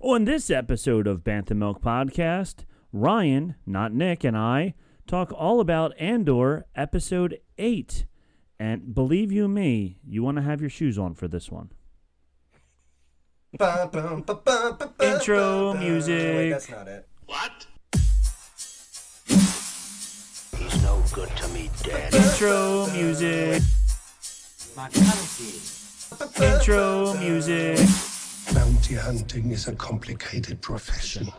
On this episode of Bantha Milk Podcast, Ryan, not Nick, and I talk all about Andor Episode 8. And believe you me, you want to have your shoes on for this one. Intro music. Wait, that's not it. What? He's no good to me, Dad. Intro music. Intro music. Bounty hunting is a complicated profession.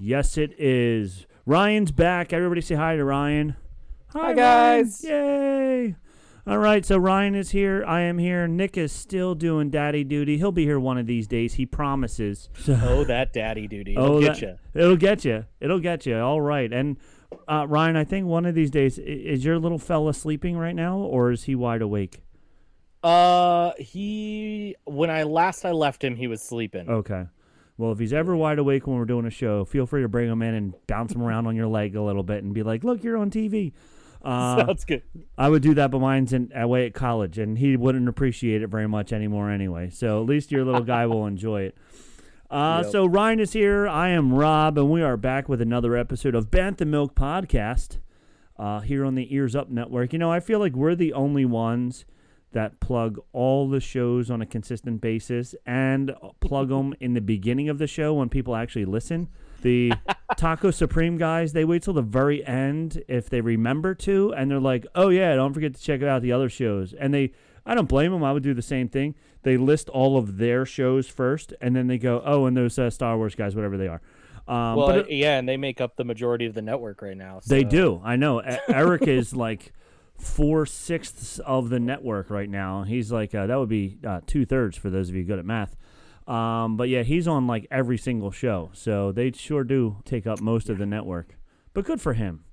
Yes, it is. Ryan's back. Everybody say hi to Ryan. Hi, guys. Ryan. Yay. All right, so Ryan is here. I am here. Nick is still doing daddy duty. He'll be here one of these days. He promises. So, Oh, that daddy duty. It'll oh, get you. It'll get you. It'll get you. All right. And uh, Ryan, I think one of these days, is your little fella sleeping right now, or is he wide awake? Uh, he when I last I left him, he was sleeping. Okay. Well, if he's ever wide awake when we're doing a show, feel free to bring him in and bounce him around on your leg a little bit and be like, "Look, you're on TV." Uh, Sounds good. I would do that, but mine's in, away at college, and he wouldn't appreciate it very much anymore anyway. So at least your little guy will enjoy it. Uh, Yep. So Ryan is here. I am Rob, and we are back with another episode of Bantha Milk Podcast uh, here on the Ears Up Network. You know, I feel like we're the only ones that plug all the shows on a consistent basis and plug them in the beginning of the show when people actually listen. The Taco Supreme guys, they wait till the very end if they remember to, and they're like, "Oh yeah, don't forget to check out the other shows." And they, I don't blame them. I would do the same thing. They list all of their shows first, and then they go, "Oh, and those uh, Star Wars guys, whatever they are." Um, well, but it- yeah, and they make up the majority of the network right now. they do. I know. Eric is like four sixths of the network right now. He's like uh, that would be uh, two thirds for those of you good at math. Um, but yeah, he's on like every single show, so they sure do take up most of the network. But good for him.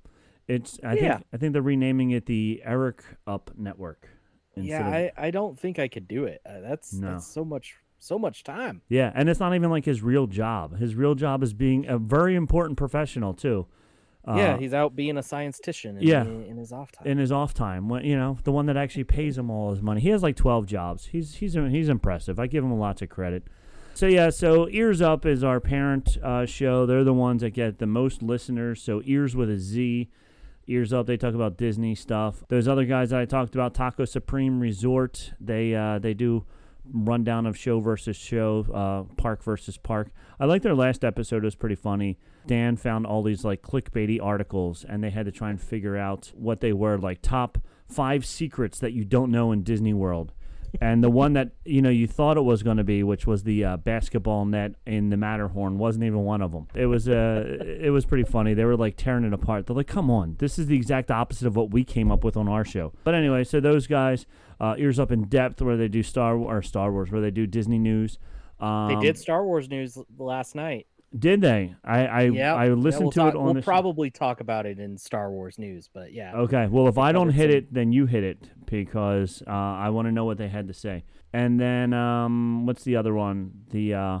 It's I Yeah. think I think they're renaming it the Eric Up Network. Yeah, of- I, I don't think I could do it. Uh, that's No. that's so much so much time. yeah, and it's not even like his real job. His real job is being a very important professional too. Yeah, Uh, he's out being a scientician. In, yeah. in, his off time. in his off time when you know the one that actually pays him all his money he has like 12 jobs he's he's he's impressive i give him lots of credit so yeah so ears up is our parent uh, show they're the ones that get the most listeners so ears with a z ears up they talk about disney stuff those other guys that i talked about taco supreme resort they uh, they do rundown of show versus show, uh, park versus park. I like their last episode; it was pretty funny. Dan found all these like clickbaity articles, and they had to try and figure out what they were, like top five secrets that you don't know in Disney World. And the one that you know you thought it was going to be, which was the uh, basketball net in the Matterhorn, wasn't even one of them. It was uh, it was pretty funny. They were like tearing it apart. They're like, "Come on, this is the exact opposite of what we came up with on our show." But anyway, so those guys, uh, ears up in depth, where they do Star or Star Wars, where they do Disney news. Um, they did Star Wars news last night. Did they? I I, Yeah, I listened we'll to talk- it on We'll probably talk about it in Star Wars news, but yeah. Okay. Well, if I don't hit it, then you hit it because uh, I want to know what they had to say. And then um, what's the other one? The uh,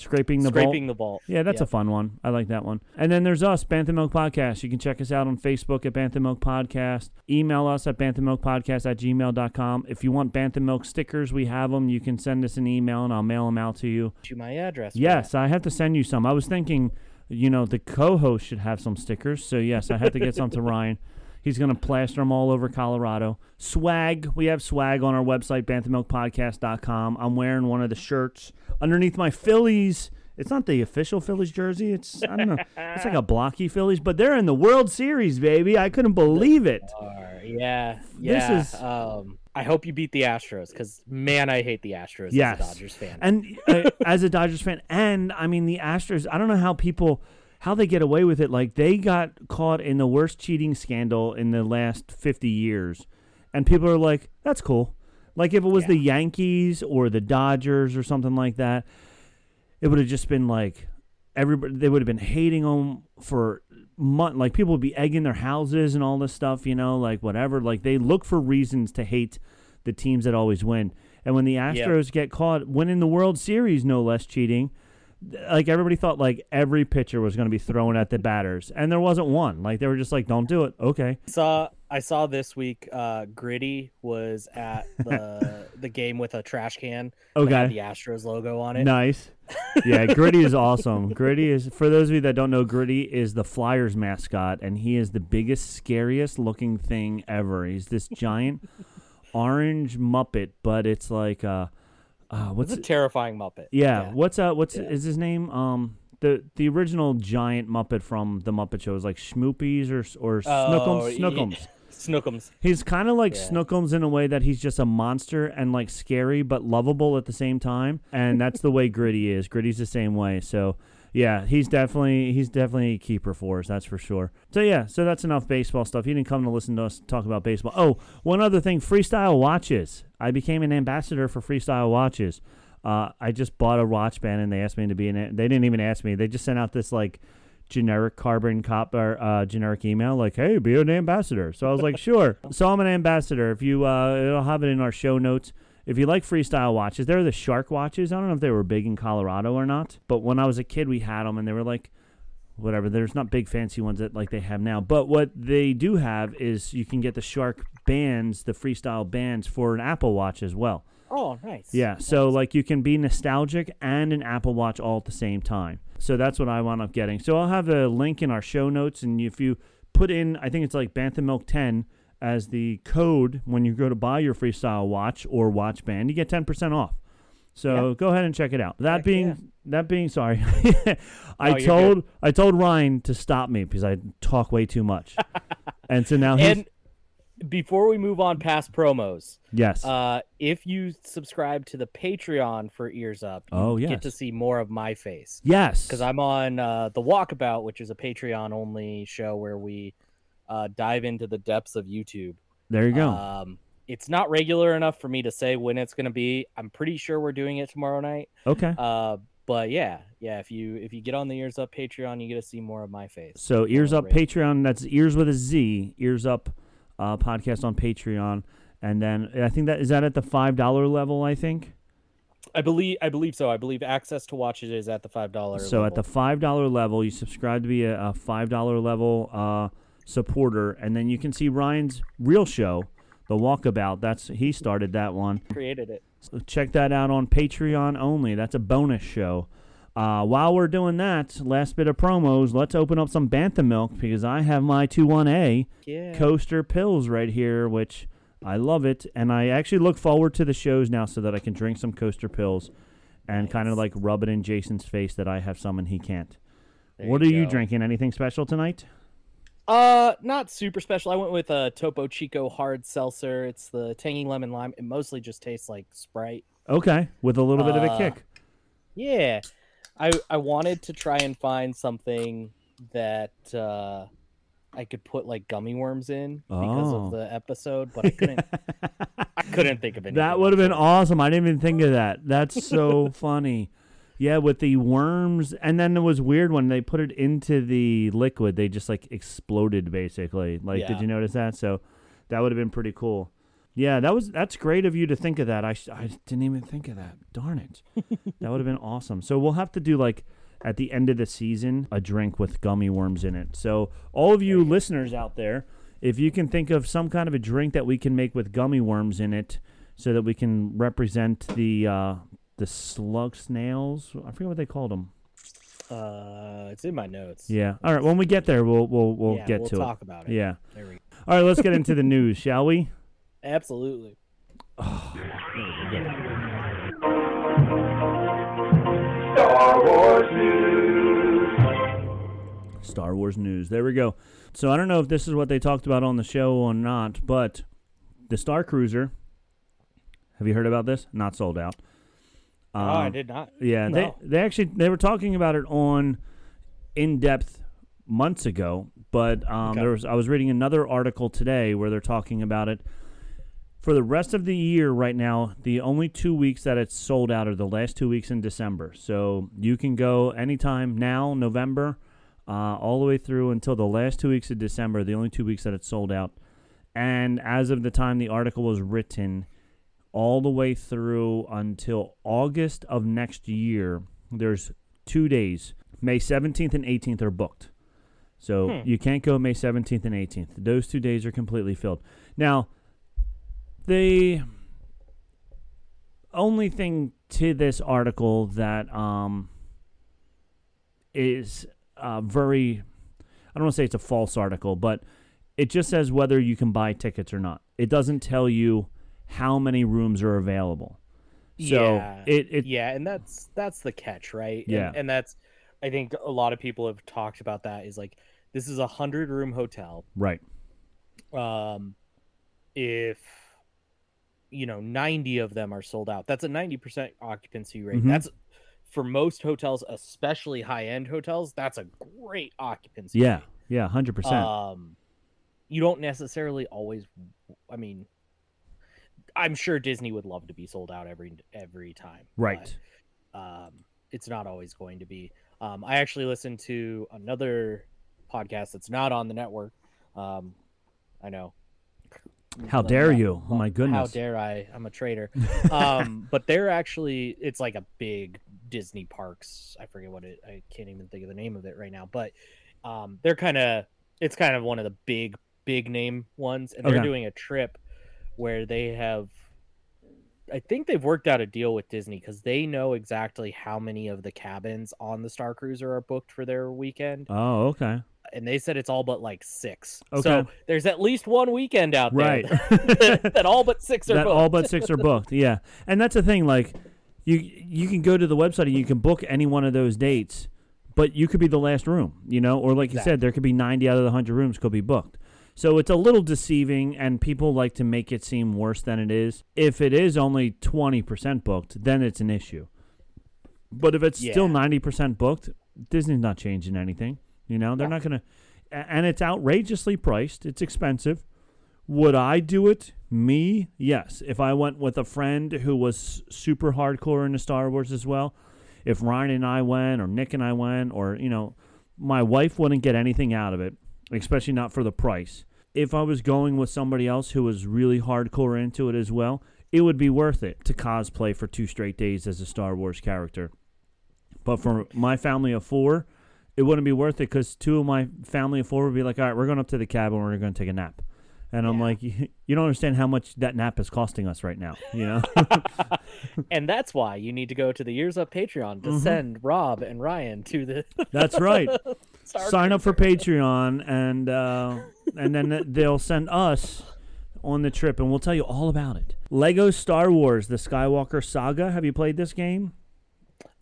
scraping the Scraping vault. the vault. Yeah, that's a Yep. fun one. I like that one. And then there's us, Bantha Milk Podcast. You can check us out on Facebook at Bantha Milk Podcast. Email us at banthamilkpodcast at gmail.com. If you want Bantha Milk stickers, we have them. You can send us an email and I'll mail them out to you. to my address. for Yes, I have to send you some. I was thinking, you know, the co-host should have some stickers. So yes, I had to get some to Ryan. He's gonna plaster them all over Colorado. Swag, we have swag on our website, banthamilkpodcast.com. I'm wearing one of the shirts underneath my Phillies. It's not the official Phillies jersey. It's I don't know. It's like a blocky Phillies, but they're in the World Series, baby. I couldn't believe it. Are- yeah, This is- Um, I hope you beat the Astros because man, I hate the Astros Yes. as a Dodgers fan. And uh, as a Dodgers fan, and I mean the Astros, I don't know how people how they get away with it. Like they got caught in the worst cheating scandal in the last 50 years. And people are like, that's cool. Like if it was the Yankees or the Dodgers or something like that, it would have just been like everybody they would have been hating them for month like people would be egging their houses and all this stuff, you know, like whatever. Like they look for reasons to hate the teams that always win. And when the Astros get caught winning the World Series, no less cheating, like everybody thought like every pitcher was going to be thrown at the batters, and there wasn't one. Like they were just like, "Don't do it." Okay. saw I saw this week uh Gritty was at the the game with a trash can Okay. the Astros logo on it. Nice. Yeah, Gritty is awesome. Gritty is for those of you that don't know, Gritty is the Flyers mascot, and he is the biggest, scariest looking thing ever. He's this giant orange Muppet, but it's like uh, uh what's It's a terrifying Muppet. Yeah, what's uh what's Yeah. is his name? Um the the original giant Muppet from the Muppet Show is like Schmoopies or or Oh, Snookums. yeah. Snookums. Snookums. He's kind of like Yeah. Snookums in a way that he's just a monster and like scary but lovable at the same time, and that's the way Gritty is. Gritty's the same way. So yeah, he's definitely he's definitely a keeper for us. That's for sure. So yeah, so that's enough baseball stuff. You didn't come to listen to us talk about baseball. Oh, one other thing: freestyle watches. I became an ambassador for freestyle watches. Uh, I just bought a watch band and they asked me to be in it. They didn't even ask me. They just sent out this like generic carbon copper uh, generic email like hey be an ambassador so i was like sure so i'm an ambassador if you uh it'll have it in our show notes if you like freestyle watches they're the shark watches i don't know if they were big in colorado or not but when i was a kid we had them and they were like whatever there's not big fancy ones that like they have now but what they do have is you can get the shark bands the freestyle bands for an apple watch as well Oh, nice. yeah, so like you can be nostalgic and an Apple Watch all at the same time. So that's what I wound up getting. So I'll have a link in our show notes, and if you put in, I think it's like Bantha Milk 10 as the code when you go to buy your freestyle watch or watch band, you get 10% off. So Yeah. go ahead and check it out. That Heck being yeah. that being sorry, I No, told I told Ryan to stop me because I talk way too much, and so now he's And before we move on past promos, yes, uh, if you subscribe to the Patreon for Ears Up, Oh, yes. get to see more of my face. yes, Because I'm on uh, the Walkabout, which is a Patreon only show where we uh, dive into the depths of YouTube. there you go. Um, it's not regular enough for me to say when it's going to be. I'm pretty sure we're doing it tomorrow night. okay. Uh, but yeah, yeah. If you if you get on the Ears Up Patreon, you get to see more of my face. So ears up. Patreon. That's ears with a Z. Ears up uh, podcast on Patreon, and then I think that is that at the five dollar level. I think I believe I believe so. I believe access to watch it is at the five dollar. so. At the five dollar level, you subscribe to be a, a five dollar level uh, supporter, and then you can see Ryan's real show, The Walkabout. That's he started that one. created it. So check that out on Patreon only. That's a bonus show. Uh, while we're doing that, last bit of promos, let's open up some Bantha milk because I have my 21A Yeah. coaster pills right here, which I love it. And I actually look forward to the shows now so that I can drink some coaster pills and kind of like rub it in Jason's face that I have some and he can't. There what are you drinking? Anything special tonight? Uh, not super special. I went with a Topo Chico hard seltzer. It's the tangy lemon lime. It mostly just tastes like Sprite. Okay, with a little bit of a Uh, kick. Yeah, I I wanted to try and find something that uh, I could put like gummy worms in because Oh. of the episode, but I couldn't. I couldn't think of anything. That would have been awesome. I didn't even think of that. That's so funny. Yeah, with the worms, and then it was weird when they put it into the liquid. They just like exploded, basically. Like, did you notice that? So that would have been pretty cool. Yeah, that was that's great of you to think of that. I I didn't even think of that. Darn it, that would have been awesome. So we'll have to do like at the end of the season a drink with gummy worms in it. So all of you listeners out there, if you can think of some kind of a drink that we can make with gummy worms in it, so that we can represent the uh, the slug snails. I forget what they called them. Uh, it's in my notes. Yeah. All right. When we get there, we'll we'll we'll Yeah, get we'll to talk it. about it. Yeah. There we go. All right. Let's get into the news, shall we? Absolutely. Star Wars news. Star Wars news. There we go. So I don't know if this is what they talked about on the show or not, but the Star Cruiser. Have you heard about this? Not sold out. Oh, I Um, did not. Yeah, No. they they actually they were talking about it on in depth months ago, but um, Okay. there was I was reading another article today where they're talking about it for the rest of the year. Right now, the only two weeks that it's sold out are the last two weeks in December. So you can go anytime now, November, uh, all the way through until the last two weeks of December. The only two weeks that it's sold out, and as of the time the article was written all the way through until August of next year. There's two days. May 17th and 18th are booked. So Hmm. you can't go May 17th and 18th. Those two days are completely filled. Now, the only thing to this article that um, is uh, very, I don't want to say it's a false article, but it just says whether you can buy tickets or not. It doesn't tell you how many rooms are available. So yeah, it, it yeah, and that's that's the catch, right? And- Yeah. and, that's I think a lot of people have talked about that. Is like this is a hundred room hotel. right. Um, if you know ninety of them are sold out, that's a ninety percent occupancy rate. Mhm. That's for most hotels, especially high end hotels. That's a great occupancy. Yeah. rate. Yeah. Hundred percent. Um, you don't necessarily always. I mean, I'm sure Disney would love to be sold out every every time. Right. but, um, it's not always going to be. Um, I actually listened to another podcast that's not on the network. Um, I know. How dare you? Oh my goodness! How dare I? I'm a traitor. Um, but they're actually it's like a big Disney parks. I forget what it. I can't even think of the name of it right now. But um, they're kind of it's kind of one of the big big name ones, and they're Okay. doing a trip where they have. I think they've worked out a deal with Disney because they know exactly how many of the cabins on the Star Cruiser are booked for their weekend, Oh, okay. and they said it's all but like six. Okay. So there's at least one weekend out Right. there that, that all but six are that booked. all but six are booked. Yeah, and that's the thing. Like, you you can go to the website and you can book any one of those dates, but you could be the last room. You know, or like you said, there could be ninety out of the hundred rooms could be booked. So it's a little deceiving, and people like to make it seem worse than it is. If it is only twenty percent booked, then it's an issue. But if it's still ninety percent booked, Disney's not changing anything. You know, they're No. not gonna, and it's outrageously priced. It's expensive. Would I do it? Me? Yes. If I went with a friend who was super hardcore into Star Wars as well, if Ryan and I went, or Nick and I went, or, you know, my wife wouldn't get anything out of it, especially not for the price. If I was going with somebody else who was really hardcore into it as well, it would be worth it to cosplay for two straight days as a Star Wars character. But for my family of four, it wouldn't be worth it because two of my family of four would be like, all right, we're going up to the cabin, we're going to take a nap. And I'm like, you, don't understand how much that nap is costing us right now, you know? and that's why you need to go to the Ears Up Patreon to Mhm. send Rob and Ryan to the That's right. Star Sign up for Patreon, and uh, and then they'll send us on the trip, and we'll tell you all about it. Lego Star Wars: The Skywalker Saga. Have you played this game?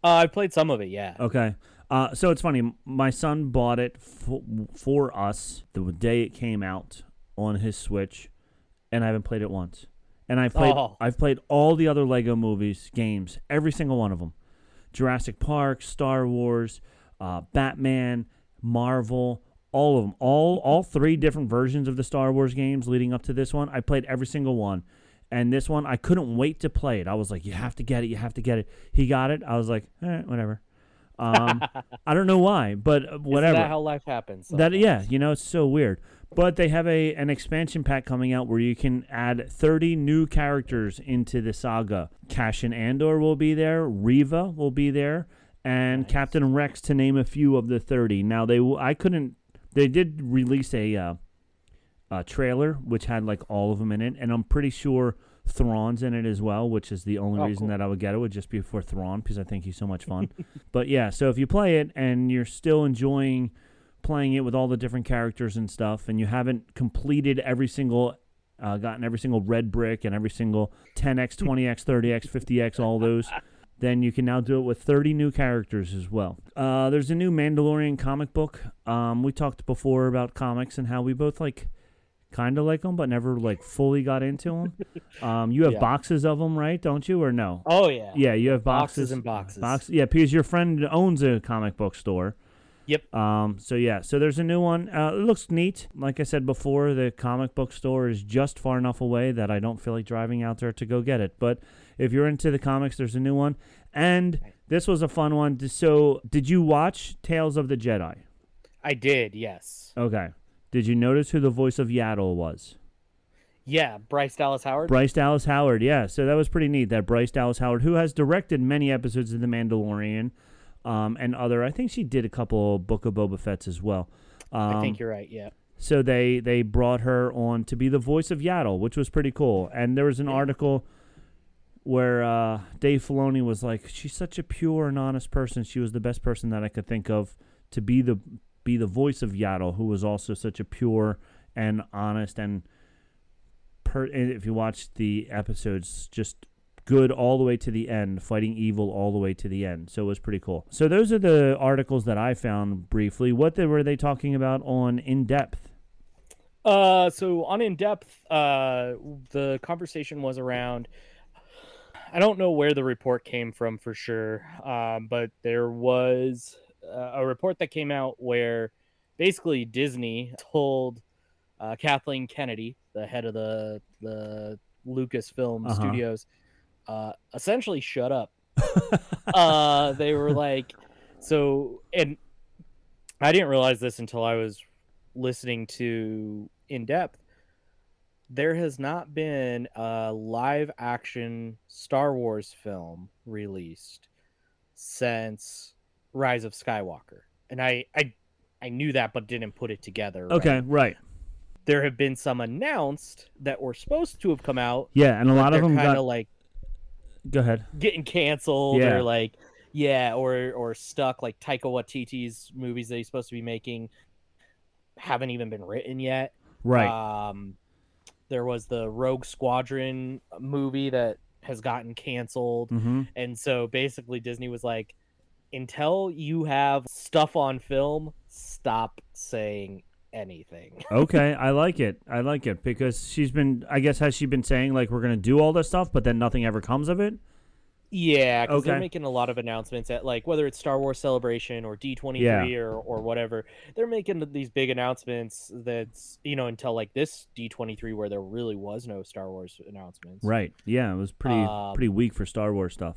Uh, I played some of it, yeah. Okay. Uh, so it's funny. My son bought it for, for us the day it came out on his Switch, and I haven't played it once. And I've played Oh. I've played all the other Lego movies games, every single one of them. Jurassic Park, Star Wars, uh, Batman, Marvel, all of them, all all three different versions of the Star Wars games leading up to this one. I played every single one, and this one I couldn't wait to play it. I was like, "You have to get it, you have to get it." He got it. I was like, "Whatever." Um, I don't know why, but whatever. Isn't that how life happens? That yeah, you know it's so weird. But they have a an expansion pack coming out where you can add 30 new characters into the saga. Cassian Andor will be there, Reva will be there, and Captain Rex to name a few of the 30. Now they I couldn't they did release a uh, a trailer which had like all of them in it and I'm pretty sure Thrawn's in it as well, which is the only Oh, reason cool. that I would get it would just be for Thrawn because I think he's so much fun. but yeah, so if you play it and you're still enjoying playing it with all the different characters and stuff, and you haven't completed every single, uh, gotten every single red brick and every single 10x, 20x, 30x, 50x, all those, then you can now do it with 30 new characters as well. Uh, there's a new Mandalorian comic book. Um, we talked before about comics and how we both like kind of like them, but never like fully got into them. Um, you have Yeah. boxes of them, right? Don't you, or no? Oh yeah. Yeah, you have boxes, Boxes and boxes. Box, yeah, because your friend owns a comic book store. Yep. Um. So yeah. So there's a new one. Uh, it looks neat. Like I said before, the comic book store is just far enough away that I don't feel like driving out there to go get it. But if you're into the comics, there's a new one. And this was a fun one. So did you watch Tales of the Jedi? I did. Yes. Okay. Did you notice who the voice of Yaddle was? Yeah. Bryce Dallas Howard. Bryce Dallas Howard, yeah. So that was pretty neat. That Bryce Dallas Howard, who has directed many episodes of The Mandalorian, um, and other. I think she did a couple of Book of Boba Fett's as well. Um, I think you're right. Yeah. so they they brought her on to be the voice of Yaddle, which was pretty cool. And there was an article where uh, Dave Filoni was like, "She's such a pure and honest person. She was the best person that I could think of to be the be the voice of Yaddle, who was also such a pure and honest and per- and if you watch the episodes, just good all the way to the end, fighting evil all the way to the end. So it was pretty cool. So those are the articles that I found briefly. What they, were they talking about on in depth? Uh, so on in depth, uh, the conversation was around. I don't know where the report came from for sure, um, but there was uh, a report that came out where basically Disney told uh, Kathleen Kennedy, the head of the the Lucasfilm Uh-huh. Studios, uh, essentially shut up. uh, they were like, so, and I didn't realize this until I was listening to in depth. There has not been a live action Star Wars film released since Rise of Skywalker, and I I I knew that, but didn't put it together. right? Okay, right. there have been some announced that were supposed to have come out. Yeah, and a lot of them kind got. of like go ahead. getting canceled Yeah. or like yeah or or stuck like Taika Waititi's movies that he's supposed to be making haven't even been written yet. Right. Um there was the Rogue Squadron movie that has gotten canceled mm-hmm. and so basically Disney was like until you have stuff on film stop saying anything. Okay, I like it. I like it because she's been. I guess has she been saying like we're gonna do all this stuff, but then nothing ever comes of it. Yeah, because they're making a lot of announcements at like whether it's Star Wars Celebration or D twenty three or or whatever. They're making these big announcements that's you know until like this D twenty three where there really was no Star Wars announcements. Right. Yeah, it was pretty Um, pretty weak for Star Wars stuff.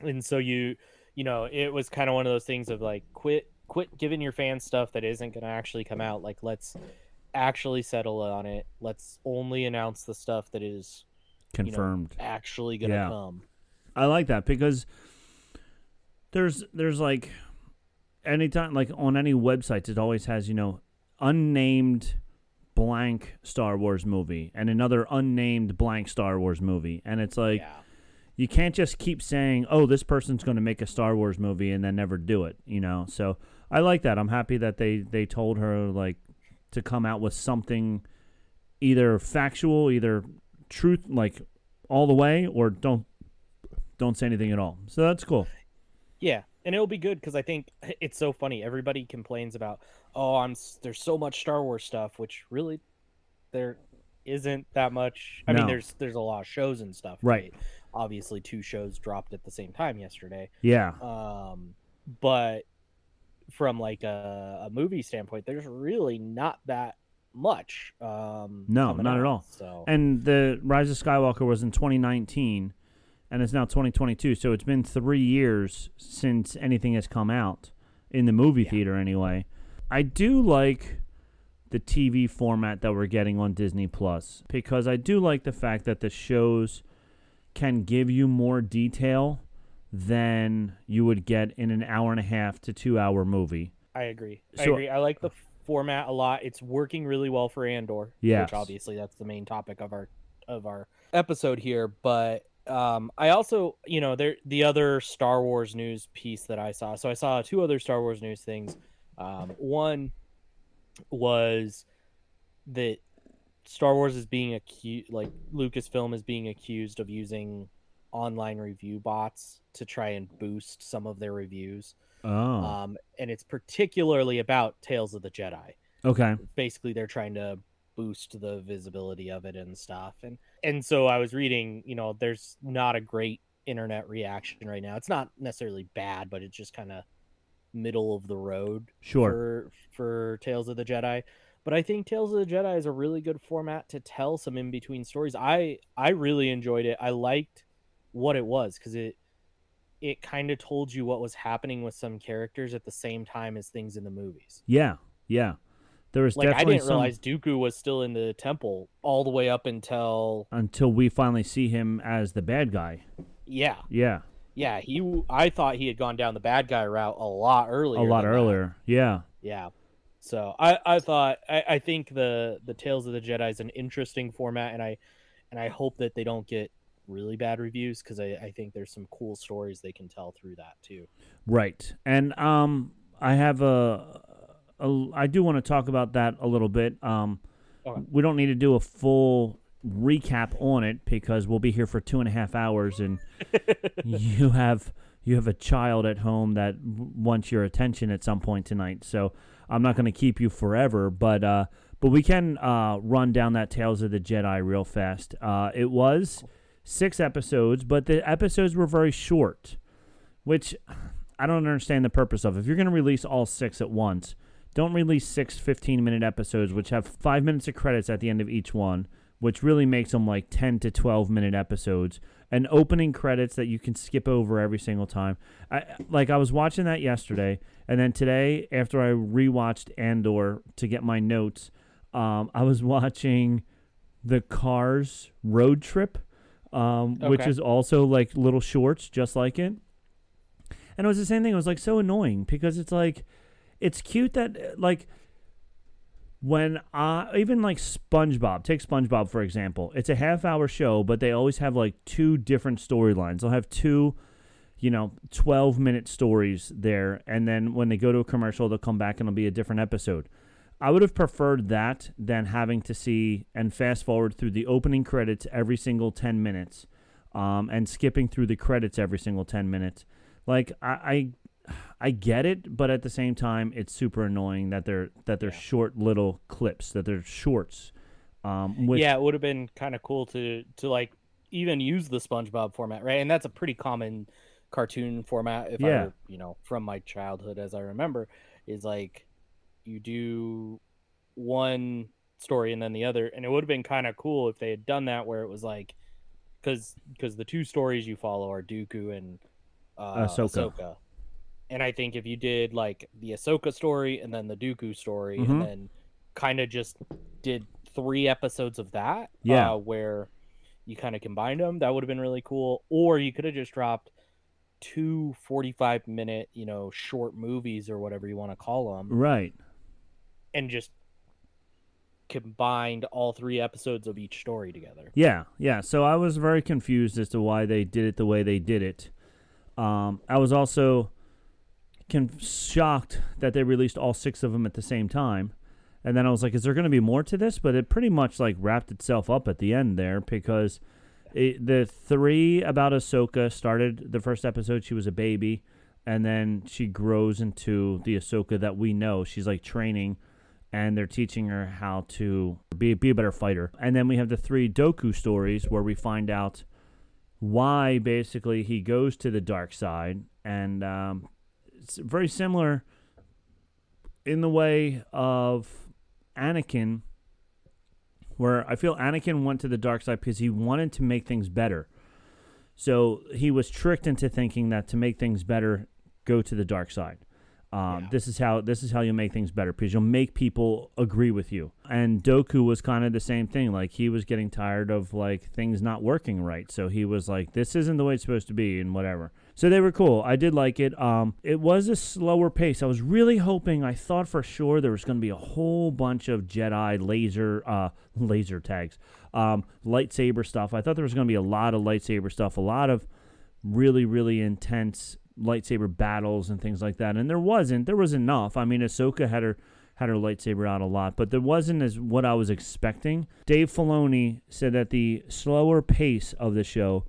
And so you you know it was kind of one of those things of like quit quit giving your fans stuff that isn't going to actually come out. Like let's actually settle on it. Let's only announce the stuff that is you know, Confirmed. actually going to Yeah. come. I like that because there's there's like anytime like on any websites it always has you know unnamed blank Star Wars movie and another unnamed blank Star Wars movie and it's like yeah. you can't just keep saying oh this person's going to make a Star Wars movie and then never do it you know so I like that I'm happy that they they told her like to come out with something either factual either truth like all the way or don't don't say anything at all. So that's cool. Yeah, and it'll be good because I think it's so funny. Everybody complains about, oh, I'm there's so much Star Wars stuff, which really there isn't that much. I mean, there's there's a lot of shows and stuff. Right. Obviously, two shows dropped at the same time yesterday. Yeah. Um, but from like a, a movie standpoint, there's really not that much. Um, No, not at all. So And the Rise of Skywalker was in 2019 and it's now 2022. So it's been 3 years since anything has come out in the movie Yeah. theater anyway. I do like the TV format that we're getting on Disney Plus because I do like the fact that the shows can give you more detail than you would get in an hour and a half to 2 hour movie. I agree. I agree. I like the format a lot. It's working really well for Andor. Yes. Which obviously that's the main topic of our of our episode here. But um I also you know there the other Star Wars news piece that I saw. So I saw two other Star Wars news things. Um one was that Star Wars is being accused like Lucasfilm is being accused of using online review bots to try and boost some of their reviews Oh. um, and it's particularly about Tales of the Jedi. okay. Basically, they're trying to boost the visibility of it and stuff. And and so I was reading, you know, there's not a great internet reaction right now. It's not necessarily bad, but it's just kind of middle of the road Sure. for for Tales of the Jedi. But I think Tales of the Jedi is a really good format to tell some in between stories. I I really enjoyed it. I liked what it was because it it kind of told you what was happening with some characters at the same time as things in the movies. Yeah. Yeah. There was Like I didn't some realize Dooku was still in the temple all the way up until until we finally see him as the bad guy. yeah, Yeah. yeah, he. I thought he had gone down the bad guy route a lot earlier. a lot than that. earlier. Yeah. Yeah. So I, I thought I, I think the the Tales of the Jedi is an interesting format, and I and I hope that they don't get really bad reviews because I, I think there's some cool stories they can tell through that too. Right. And um I have a, a I do want to talk about that a little bit. Um Okay. we don't need to do a full recap on it because we'll be here for two and a half hours and you have you have a child at home that wants your attention at some point tonight. So I'm not going to keep you forever, but uh, but we can uh, run down that Tales of the Jedi real fast. Uh, it was six episodes, but the episodes were very short, which I don't understand the purpose of. If you're going to release all six at once, don't release six 15 minute episodes, which have five minutes of credits at the end of each one, which really makes them like 10 to 12 minute episodes, and opening credits that you can skip over every single time. I like I was watching that yesterday, and then today after I rewatched Andor to get my notes, um, I was watching the Cars road trip, um, which is also like little shorts, just like it. And it was the same thing. It was like so annoying because it's like, it's cute that like when I even like SpongeBob, take SpongeBob for example. It's a half hour show, but they always have like two different storylines. They'll have two, you know, 12 minute stories there. And then when they go to a commercial, they'll come back and it'll be a different episode. I would have preferred that than having to see and fast forward through the opening credits every single 10 minutes um, and skipping through the credits every single 10 minutes. Like, I. I I get it, but at the same time, it's super annoying that they're that they're short little clips, that they're shorts. Um, which, yeah, it would have been kind of cool to to like even use the SpongeBob format, right? And that's a pretty common cartoon format. If Yeah. I, you know, from my childhood as I remember, is like you do one story and then the other, and it would have been kind of cool if they had done that where it was like, because because the two stories you follow are Dooku and uh, Ahsoka. Ahsoka. And I think if you did like the Ahsoka story and then the Dooku story, Mhm. and then kind of just did three episodes of that, Yeah. uh, where you kind of combined them, that would have been really cool. Or you could have just dropped two 45 minute, you know, short movies or whatever you want to call them, right. And just combined all three episodes of each story together. Yeah, yeah. So I was very confused as to why they did it the way they did it. Um, I was also con- shocked that they released all six of them at the same time. And then I was like, is there going to be more to this? But it pretty much like wrapped itself up at the end there because it, the three about Ahsoka started the first episode. She was a baby, and then she grows into the Ahsoka that we know. She's like training, and they're teaching her how to be be a better fighter. And then we have the three Dooku stories where we find out why basically he goes to the dark side, and um, it's very similar in the way of Anakin, where I feel Anakin went to the dark side because he wanted to make things better. So he was tricked into thinking that to make things better, go to the dark side. Um, Yeah. This is how this is how you make things better because you'll make people agree with you. And Dooku was kind of the same thing. Like he was getting tired of like things not working right, so he was like, "This isn't the way it's supposed to be," and whatever. So they were cool. I did like it. Um, it was a slower pace. I was really hoping. I thought for sure there was going to be a whole bunch of Jedi laser, uh, laser tags, um, lightsaber stuff. I thought there was going to be a lot of lightsaber stuff, a lot of really, really intense lightsaber battles and things like that. And there wasn't. There was enough. I mean, Ahsoka had her had her lightsaber out a lot, but there wasn't as what I was expecting. Dave Filoni said that the slower pace of the show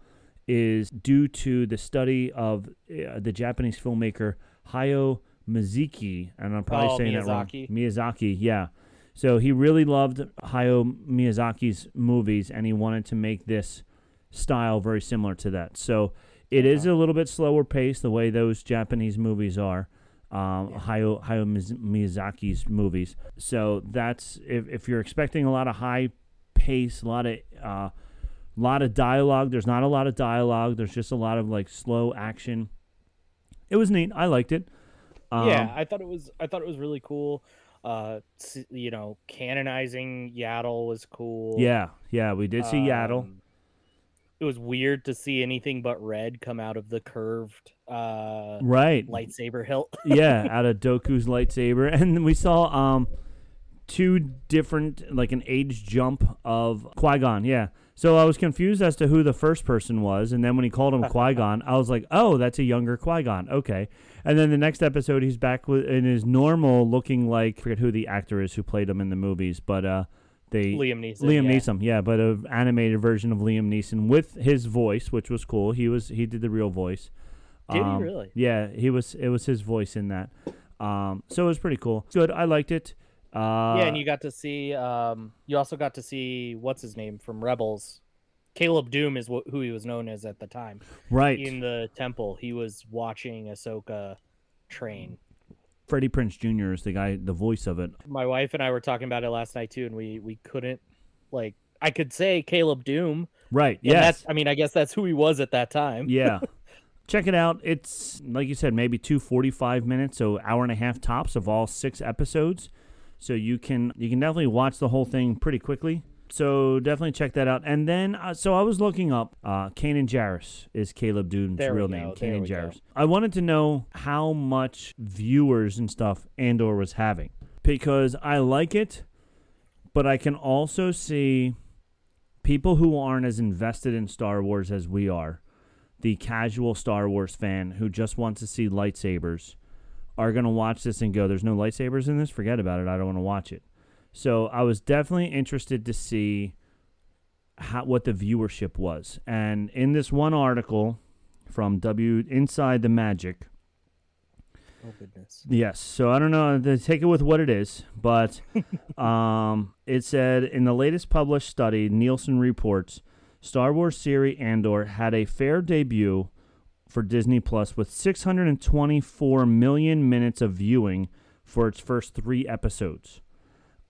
is due to the study of uh, the Japanese filmmaker Hayao Miyazaki, and I'm probably Oh, saying that wrong. Miyazaki. Miyazaki, yeah. So he really loved Hayao Miyazaki's movies, and he wanted to make this style very similar to that. So it is a little bit slower pace the way those Japanese movies are. Um, Hayao, Hayao Miyazaki's movies. So that's if, if you're expecting a lot of high pace, a lot of uh, lot of dialogue. There's not a lot of dialogue. There's just a lot of like slow action. It was neat. I liked it. Um, yeah, I thought it was I thought it was really cool. Uh, you know, canonizing Yaddle was cool. yeah, yeah. We did see Yaddle. It was weird to see anything but red come out of the curved uh right. lightsaber hilt. yeah, out of Dooku's lightsaber, and then we saw um two different like an age jump of Qui Gon. Yeah, so I was confused as to who the first person was, and then when he called him Qui Gon, I was like, oh, that's a younger Qui Gon. Okay, and then the next episode, he's back with in his normal looking like I forget who the actor is who played him in the movies, but uh. They, Liam Neeson. Liam yeah. Neeson, yeah, but an animated version of Liam Neeson with his voice, which was cool. He was he did the real voice. Did he Um, really? Yeah, he was. It was his voice in that. Um, so it was pretty cool. Good. I liked it. Uh, yeah, and you got to see. Um, you also got to see what's his name from Rebels. Caleb Dume is wh- who he was known as at the time. right. In the temple, he was watching Ahsoka train. Freddie Prinze Jr. is the guy, the voice of it. My wife and I were talking about it last night too, and we we couldn't like. I could say Caleb Dume. Right. Yes. That's, I mean, I guess that's who he was at that time. yeah. Check it out. It's like you said, maybe two forty-five minutes, so hour and a half tops of all six episodes. So you can you can definitely watch the whole thing pretty quickly. So definitely check that out. And then, uh, so I was looking up. Uh, Kanan Jarrus is Caleb There real go, name. Kanan we go. Jarrus. I wanted to know how much viewers and stuff Andor was having because I like it, but I can also see people who aren't as invested in Star Wars as we are, the casual Star Wars fan who just wants to see lightsabers, are going to watch this and go, There's no lightsabers in this? Forget about it. I don't want to watch it. So I was definitely interested to see how, what the viewership was. And in this one article from W Inside the Magic, Oh goodness. Yes. So I don't know. Take it with what it is, but um, it said in the latest published study, Nielsen reports Star Wars series Andor had a fair debut for Disney Plus with 624 million minutes of viewing for its first three episodes,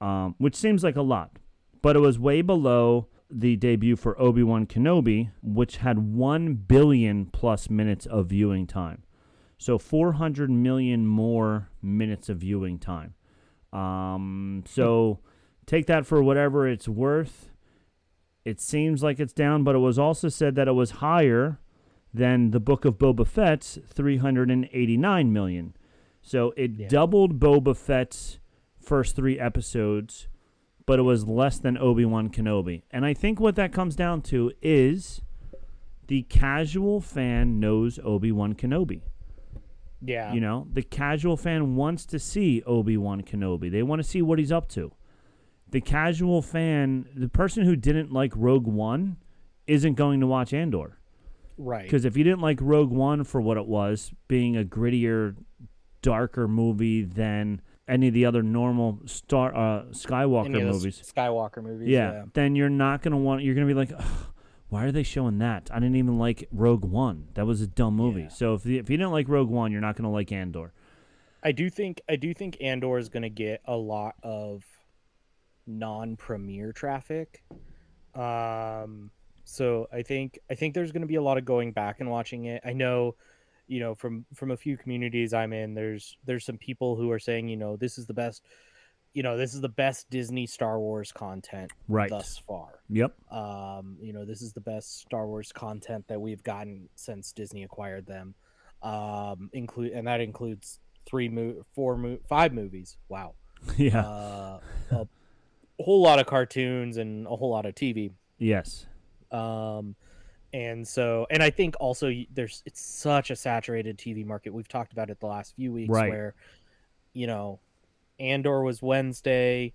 um, which seems like a lot, but it was way below the debut for Obi Wan Kenobi, which had 1 billion plus minutes of viewing time. So 400 million more minutes of viewing time. Um, so take that for whatever it's worth. It seems like it's down, but it was also said that it was higher than the Book of Boba Fett's 389 million. So it Yeah. doubled Boba Fett's first three episodes, but it was less than Obi Wan Kenobi. And I think what that comes down to is the casual fan knows Obi Wan Kenobi. Yeah. You know, the casual fan wants to see Obi Wan Kenobi. They want to see what he's up to. The casual fan, the person who didn't like Rogue One, isn't going to watch Andor. right. Because if you didn't like Rogue One for what it was, being a grittier, darker movie than any of the other normal Star uh, Skywalker movies, Skywalker movies. yeah, Yeah. then you're not gonna want. You're gonna be like, why are they showing that? I didn't even like Rogue One. That was a dumb movie. Yeah. So if you, if you didn't like Rogue One, you're not gonna like Andor. I do think I do think Andor is going to get a lot of non-premiere traffic. Um so I think I think there's going to be a lot of going back and watching it. I know you know from from a few communities I'm in there's there's some people who are saying, you know, this is the best you know, this is the best Disney Star Wars content Right. thus far. Yep. Um, you know, this is the best Star Wars content that we've gotten since Disney acquired them. Um, include and that includes three, mo- four, mo- five movies. Wow, yeah. uh, a whole lot of cartoons and a whole lot of TV. yes. Um, and so, and I think also there's it's such a saturated TV market. We've talked about it the last few weeks, Right. where you know, Andor was Wednesday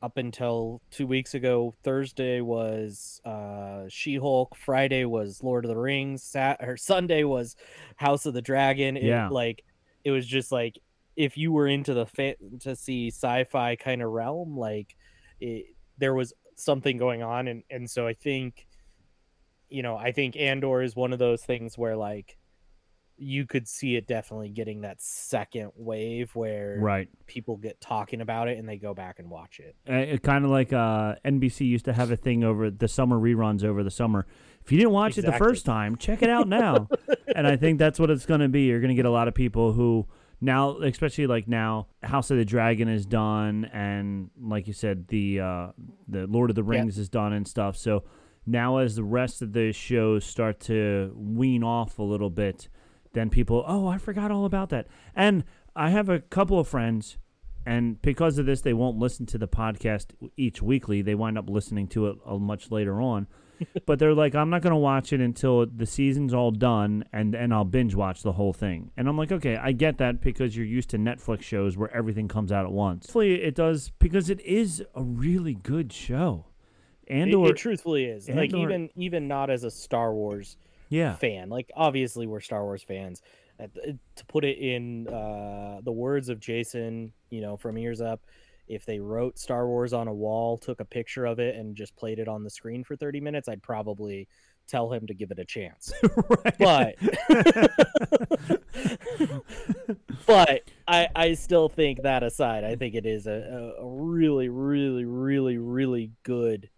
up until two weeks ago. Thursday was uh, She Hulk. Friday was Lord of the Rings. Sat or Sunday was House of the Dragon. It, Yeah. like it was just like if you were into the fantasy sci-fi kind of realm, like it, there was something going on, and and so I think, you know, I think Andor is one of those things where like you could see it definitely getting that second wave where Right. people get talking about it and they go back and watch it. Uh, kind of like uh, NBC used to have a thing over the summer reruns over the summer. If you didn't watch it the first time, check it out now. and I think that's what it's going to be. You're going to get a lot of people who now, especially like now, House of the Dragon is done, and like you said, the uh, the Lord of the Yeah. Rings is done and stuff. So Now, as the rest of the shows start to wean off a little bit, then people, oh, I forgot all about that. And I have a couple of friends, and because of this, they won't listen to the podcast each weekly. They wind up listening to it uh, much later on. but they're like, I'm not going to watch it until the season's all done, and and I'll binge watch the whole thing. And I'm like, okay, I get that because you're used to Netflix shows where everything comes out at once. Hopefully, it does because it is a really good show. And It, or it truthfully is. Like Andor- even even not as a Star Wars yeah, fan. Like obviously we're Star Wars fans. Uh, To put it in uh, the words of Jason, you know, from Ears Up, if they wrote Star Wars on a wall, took a picture of it, and just played it on the screen for thirty minutes, I'd probably tell him to give it a chance. But but I I still think that aside, I think it is a a really really really really good,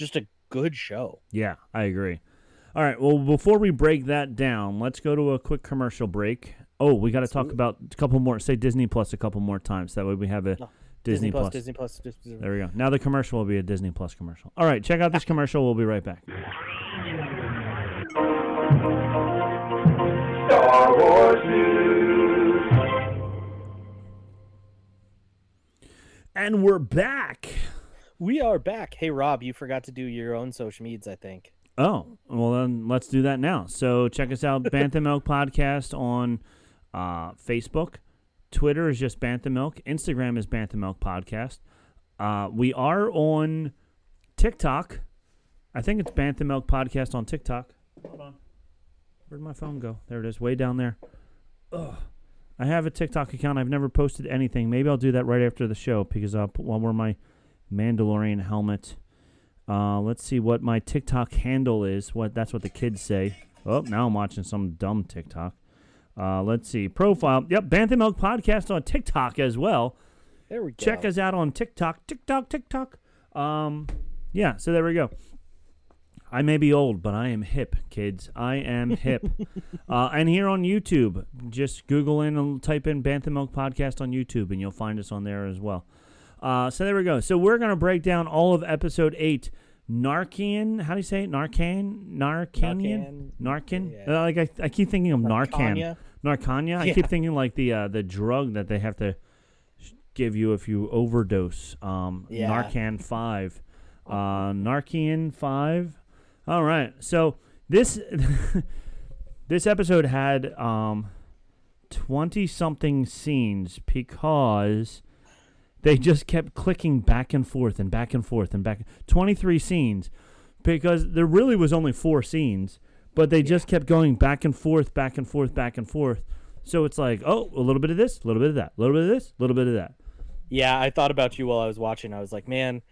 just a good show. Yeah, I agree. All right. Well, before we break that down, let's go to a quick commercial break. Oh, we got to talk about a couple more. Say Disney Plus a couple more times. That way we have a No, Disney, Plus. Disney Plus, Disney There we go. Now the commercial will be a Disney Plus commercial. All right. Check out this commercial. We'll be right back. Star Wars News. And we're back. We are back. Hey Rob, you forgot to do your own social medias, I think. Oh, well then let's do that now. So check us out, Bantha Milk Podcast on uh, Facebook. Twitter is just Bantha Milk. Instagram is Bantha Milk Podcast. Uh, we are on TikTok. I think it's Bantha Milk Podcast on TikTok. Hold on. Where'd my phone go? There it is, way down there. Ugh. I have a TikTok account. I've never posted anything. Maybe I'll do that right after the show because I'll, put- I'll wear my Mandalorian helmet. Uh, let's see what my TikTok handle is. What that's what the kids say. Oh, now I'm watching some dumb TikTok. Uh, let's see profile. Yep, Bantha Milk Podcast on TikTok as well. There we go. Check us out on TikTok, TikTok, TikTok. Um, yeah. So there we go. I may be old, but I am hip, kids. I am hip. uh, and here on YouTube, just Google in and type in Bantha Milk Podcast on YouTube, and you'll find us on there as well. Uh, so there we go. So we're going to break down all of episode eight. Narcan, how do you say it? Narcan? Narcanian? Narcan? Yeah. Uh, like I, I keep thinking of Narcan. Narcania? I Yeah. keep thinking like the uh, the drug that they have to give you if you overdose. Um, Yeah. Narcan five, uh, Narcan five. All right, so this this episode had um twenty something scenes because they just kept clicking back and forth and back and forth and back. Twenty three scenes because there really was only four scenes, but they just kept going back and forth, back and forth, back and forth. So it's like, oh, a little bit of this, a little bit of that, a little bit of this, a little bit of that. Yeah, I thought about you while I was watching. I was like, man,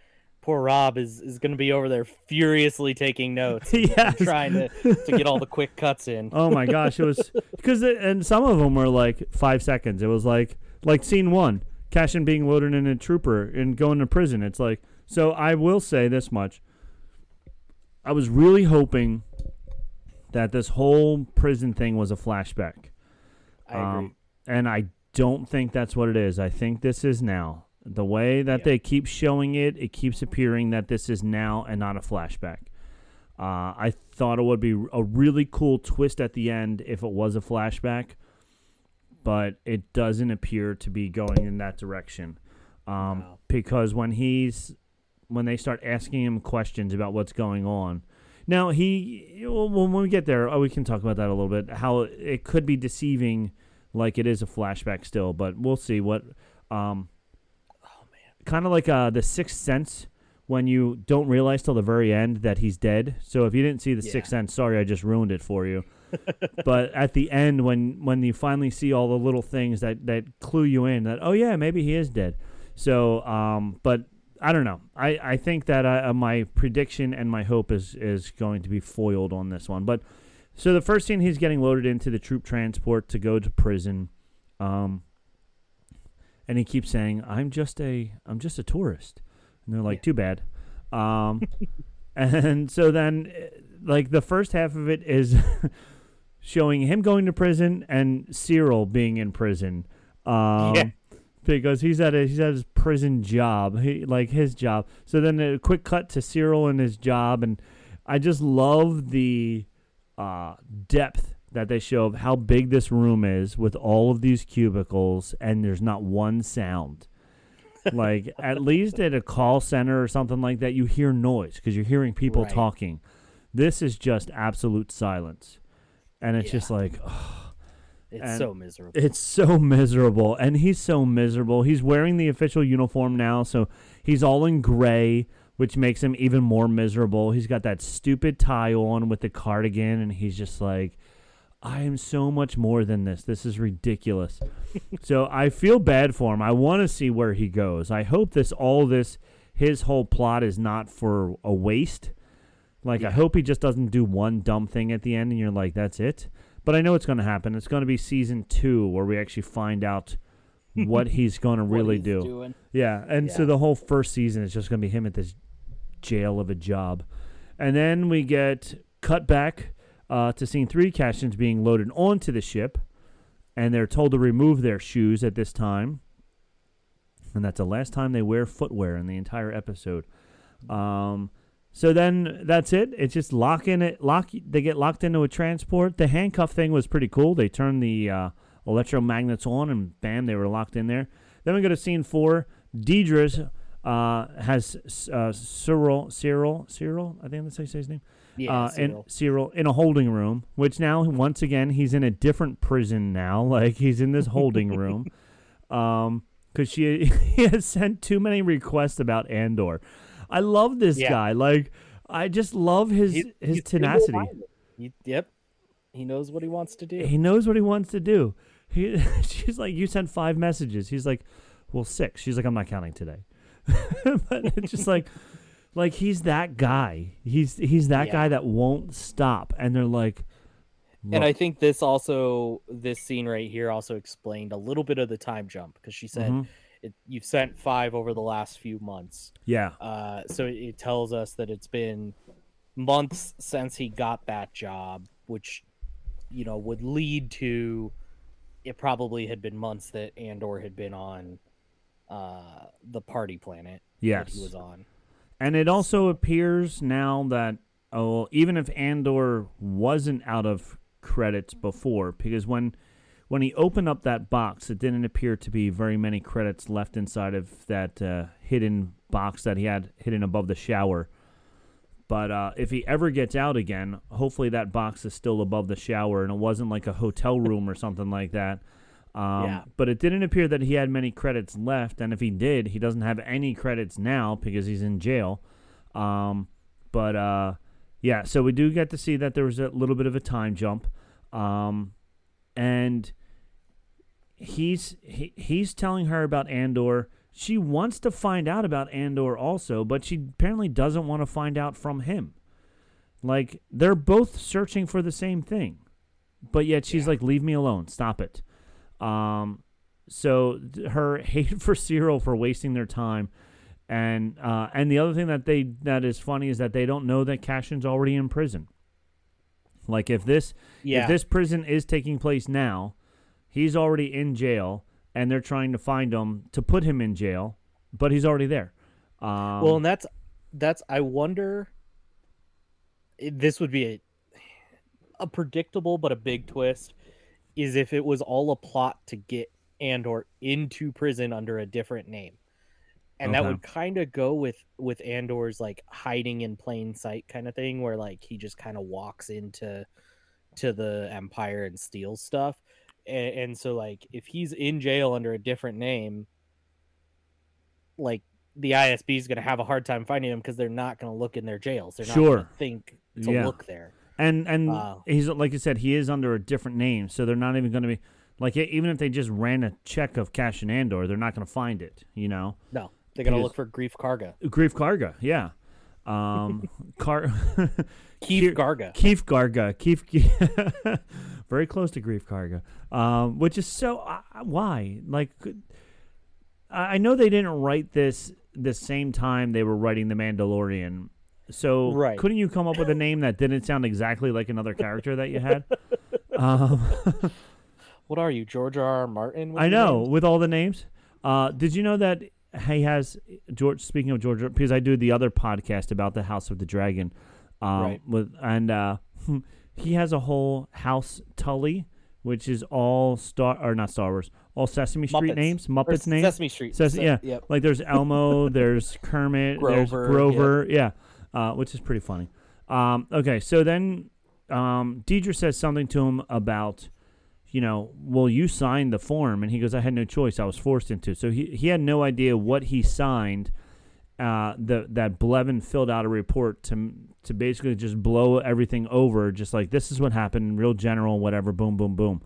poor Rob is, is going to be over there furiously taking notes, Yes. trying to, to get all the quick cuts in. Oh my gosh, it was because and some of them were like five seconds. It was like like scene one, Cassian being loaded in a trooper and going to prison. It's like so. I will say this much: I was really hoping that this whole prison thing was a flashback. I agree. Um, and I don't think that's what it is. I think this is now. The way that Yeah. they keep showing it, it keeps appearing that this is now and not a flashback. Uh, I thought it would be a really cool twist at the end if it was a flashback, but it doesn't appear to be going in that direction. Um, Wow. Because when he's when they start asking him questions about what's going on, now he well, when we get there, oh, we can talk about that a little bit. How it could be deceiving, like it is a flashback still, but we'll see what. Um, oh man, kind of like uh, the Sixth Sense when you don't realize till the very end that he's dead. So if you didn't see the Yeah. Sixth Sense, sorry, I just ruined it for you. but at the end, when when you finally see all the little things that that clue you in that oh yeah maybe he is dead. So um, but I don't know. I I think that uh, my prediction and my hope is is going to be foiled on this one. But so the first scene, he's getting loaded into the troop transport to go to prison. Um, and he keeps saying, "I'm just a, I'm just a tourist," and they're like, "Too bad." Um, and so then, like the first half of it is showing him going to prison and Syril being in prison. Um, Yeah. Because he's at a, he's at his prison job, he, like his job. So then a quick cut to Syril and his job, and I just love the uh, depth that they show of how big this room is with all of these cubicles, and there's not one sound. like at least at a call center or something like that, you hear noise because you're hearing people Right. talking. This is just absolute silence, and it's just Yeah. like. It's And so miserable. It's so miserable, and he's so miserable. He's wearing the official uniform now, so he's all in gray, which makes him even more miserable. He's got that stupid tie on with the cardigan, and he's just like, I am so much more than this. This is ridiculous. so I feel bad for him. I want to see where he goes. I hope this, all this, his whole plot is not for a waste. Like, I hope he just doesn't do one dumb thing at the end, and you're like, that's it. But I know it's going to happen. It's going to be season two where we actually find out what he's going to really do. doing. Yeah, and so the whole first season is just going to be him at this jail of a job, and then we get cut back uh, to scene three. Cassian's being loaded onto the ship, and they're told to remove their shoes at this time, and that's the last time they wear footwear in the entire episode. Um, so then that's it. It's just locking it. Lock. They get locked into a transport. The handcuff thing was pretty cool. They turn the uh, electromagnets on, and bam, they were locked in there. Then we go to scene four. Dedra's uh, has uh, Syril, Syril, Syril. I think that's how you say his name. Yeah, uh, in Syril. Syril in a holding room, which now once again he's in a different prison now. Like he's in this holding room, um, because she he has sent too many requests about Andor. I love this Yeah. guy. Like I just love his He- his tenacity. He, yep. He knows what he wants to do. He knows what he wants to do. He, she's like, you sent five messages. He's like, well, six. She's like, I'm not counting today. but it's just like, like he's that guy. He's he's that Yeah. guy that won't stop. And they're like, And I think this also, this scene right here also explained a little bit of the time jump because she said Mhm. It, you've sent five over the last few months. yeah, Uh, so it, it tells us that it's been months since he got that job, which, you know, would lead to it probably had been months that Andor had been on uh, the party planet that yes. he was on. And it also appears now that oh, even if Andor wasn't out of credits before, because when when he opened up that box, it didn't appear to be very many credits left inside of that uh, hidden box that he had hidden above the shower. But uh, if he ever gets out again, hopefully that box is still above the shower and it wasn't like a hotel room or something like that. Um, Yeah. But it didn't appear that he had many credits left, and if he did, he doesn't have any credits now because he's in jail. Um, but uh, yeah, so we do get to see that there was a little bit of a time jump, um, and he's he, he's telling her about Andor. She wants to find out about Andor also, but she apparently doesn't want to find out from him. Like they're both searching for the same thing, but yet she's like, "Leave me alone, stop it." Um, so th- her hate for Syril for wasting their time, and uh, and the other thing that they that is funny is that they don't know that Cassian's already in prison. Like if this Yeah. if this prison is taking place now, he's already in jail, and they're trying to find him to put him in jail, but he's already there. Um, well, and that's that's. I wonder. This would be a a predictable but a big twist. Is if it was all a plot to get Andor into prison under a different name, and that would kind of go with with Andor's like hiding in plain sight kind of thing, where like he just kind of walks into to the Empire and steals stuff. And, and so like if he's in jail under a different name, like the ISB is going to have a hard time finding him because they're not going to look in their jails. They're not Sure. going to think to Yeah. look there. and and Wow. he's like you said, he is under a different name, so they're not even going to be like even if they just ran a check of Cassian Andor, they're not going to find it. You know, No, they're going to look for Greef Karga. Greef Karga, yeah, um, Car. Keith Garga. Keith Garga, Keith, very close to Greef Karga, um, which is so uh, why like I I know they didn't write this the same time they were writing The Mandalorian, so Right. couldn't you come up with a name that didn't sound exactly like another character that you had? um, What are you, George R. R. Martin? I know names? with all the names. Uh, did you know that he has George? Speaking of George, because I do the other podcast about the House of the Dragon. Um, Right. With and uh, he has a whole house Tully, which is all Star or not Star Wars, all Sesame Street Muppets. names, Muppets names. Sesame Street. Ses- Se- yeah, Yep. like there's Elmo, there's Kermit, Grover, there's Grover, yeah, uh, which is pretty funny. Um, okay, so then um, Dedra says something to him about, you know, well, you signed the form, and he goes, I had no choice, I was forced into. So he he had no idea what he signed. Uh, the that Blevin filled out a report to to basically just blow everything over, just like this is what happened, real general, whatever, boom, boom, boom.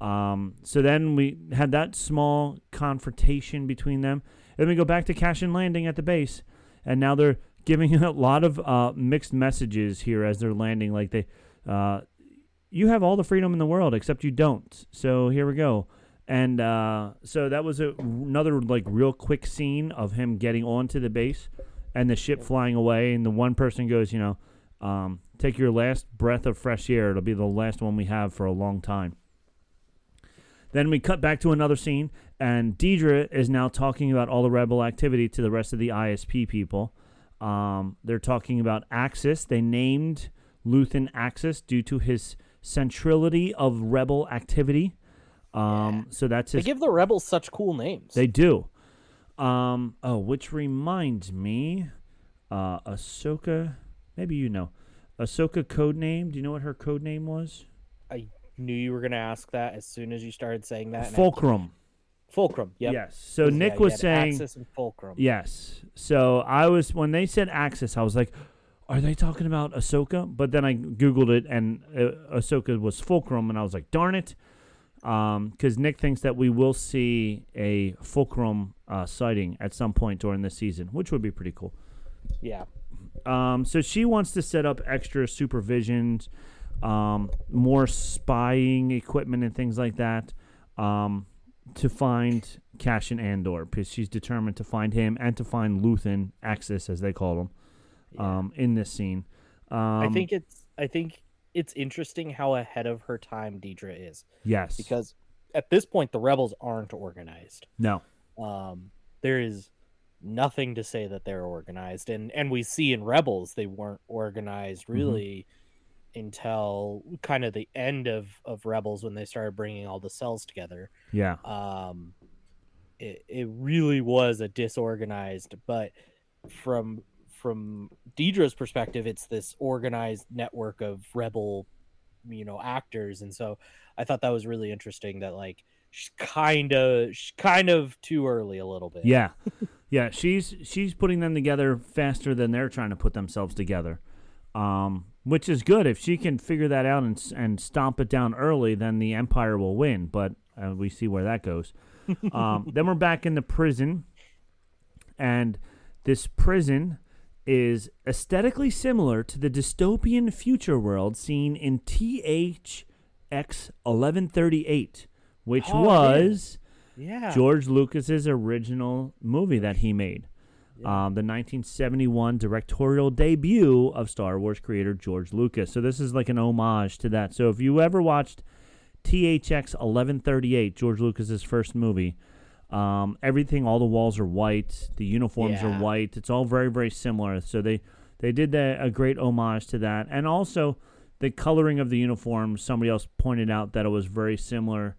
Um, so then we had that small confrontation between them. Then we go back to Cassian Landing at the base, and now they're giving a lot of uh, mixed messages here as they're landing. Like they, uh, you have all the freedom in the world except you don't. So here we go. And uh, so that was a, another like real quick scene of him getting onto the base and the ship flying away. And the one person goes, you know, um, take your last breath of fresh air. It'll be the last one we have for a long time. Then we cut back to another scene, and Dedra is now talking about all the rebel activity to the rest of the ISB people. Um, they're talking about Axis. They named Luthen Axis due to his centrality of rebel activity. Um, So that's They give the rebels such cool names. They do. Um, oh, which reminds me, uh, Ahsoka. Maybe you know, Ahsoka code name. Do you know what her code name was? I knew you were gonna ask that as soon as you started saying that. I- Fulcrum. Fulcrum. Yep. Yes. So Yeah, Nick was saying. Axis and Fulcrum. Yes. So I was when they said Axis, I was like, "Are they talking about Ahsoka?" But then I googled it, and uh, Ahsoka was Fulcrum, and I was like, "Darn it!" Because Nick thinks that we will see a Fulcrum uh, sighting at some point during this season, which would be pretty cool. Yeah. Um, so she wants to set up extra supervisions, um, more spying equipment and things like that, um, to find Cassian Andor because she's determined to find him and to find Luthen Axis as they call him, um, in this scene. Um, I think it's I think it's interesting how ahead of her time Dedra is yes because at this point the rebels aren't organized. no Um, there is nothing to say that they're organized, and and we see in Rebels they weren't organized Mm-hmm. really until kind of the end of of Rebels when they started bringing all the cells together. yeah um it, it really was a disorganized but from from Dedra's perspective it's this organized network of rebel you know actors and so I thought that was really interesting that like she's kind of she's kind of too early a little bit Yeah, yeah. She's she's putting them together faster than they're trying to put themselves together, um, which is good. If she can figure that out and and stomp it down early, then the Empire will win. But uh, we see where that goes. um, then we're back in the prison, and this prison is aesthetically similar to the dystopian future world seen in THX 1138, which Oh, was. yeah George Lucas's original movie that he made. Um, the 1971 directorial debut of Star Wars creator George Lucas. So this is like an homage to that. So if you ever watched THX 1138, George Lucas's first movie, um, everything, all the walls are white, the uniforms are white. It's all very, very similar. So they they did that, a great homage to that, and also the coloring of the uniforms. Somebody else pointed out that it was very similar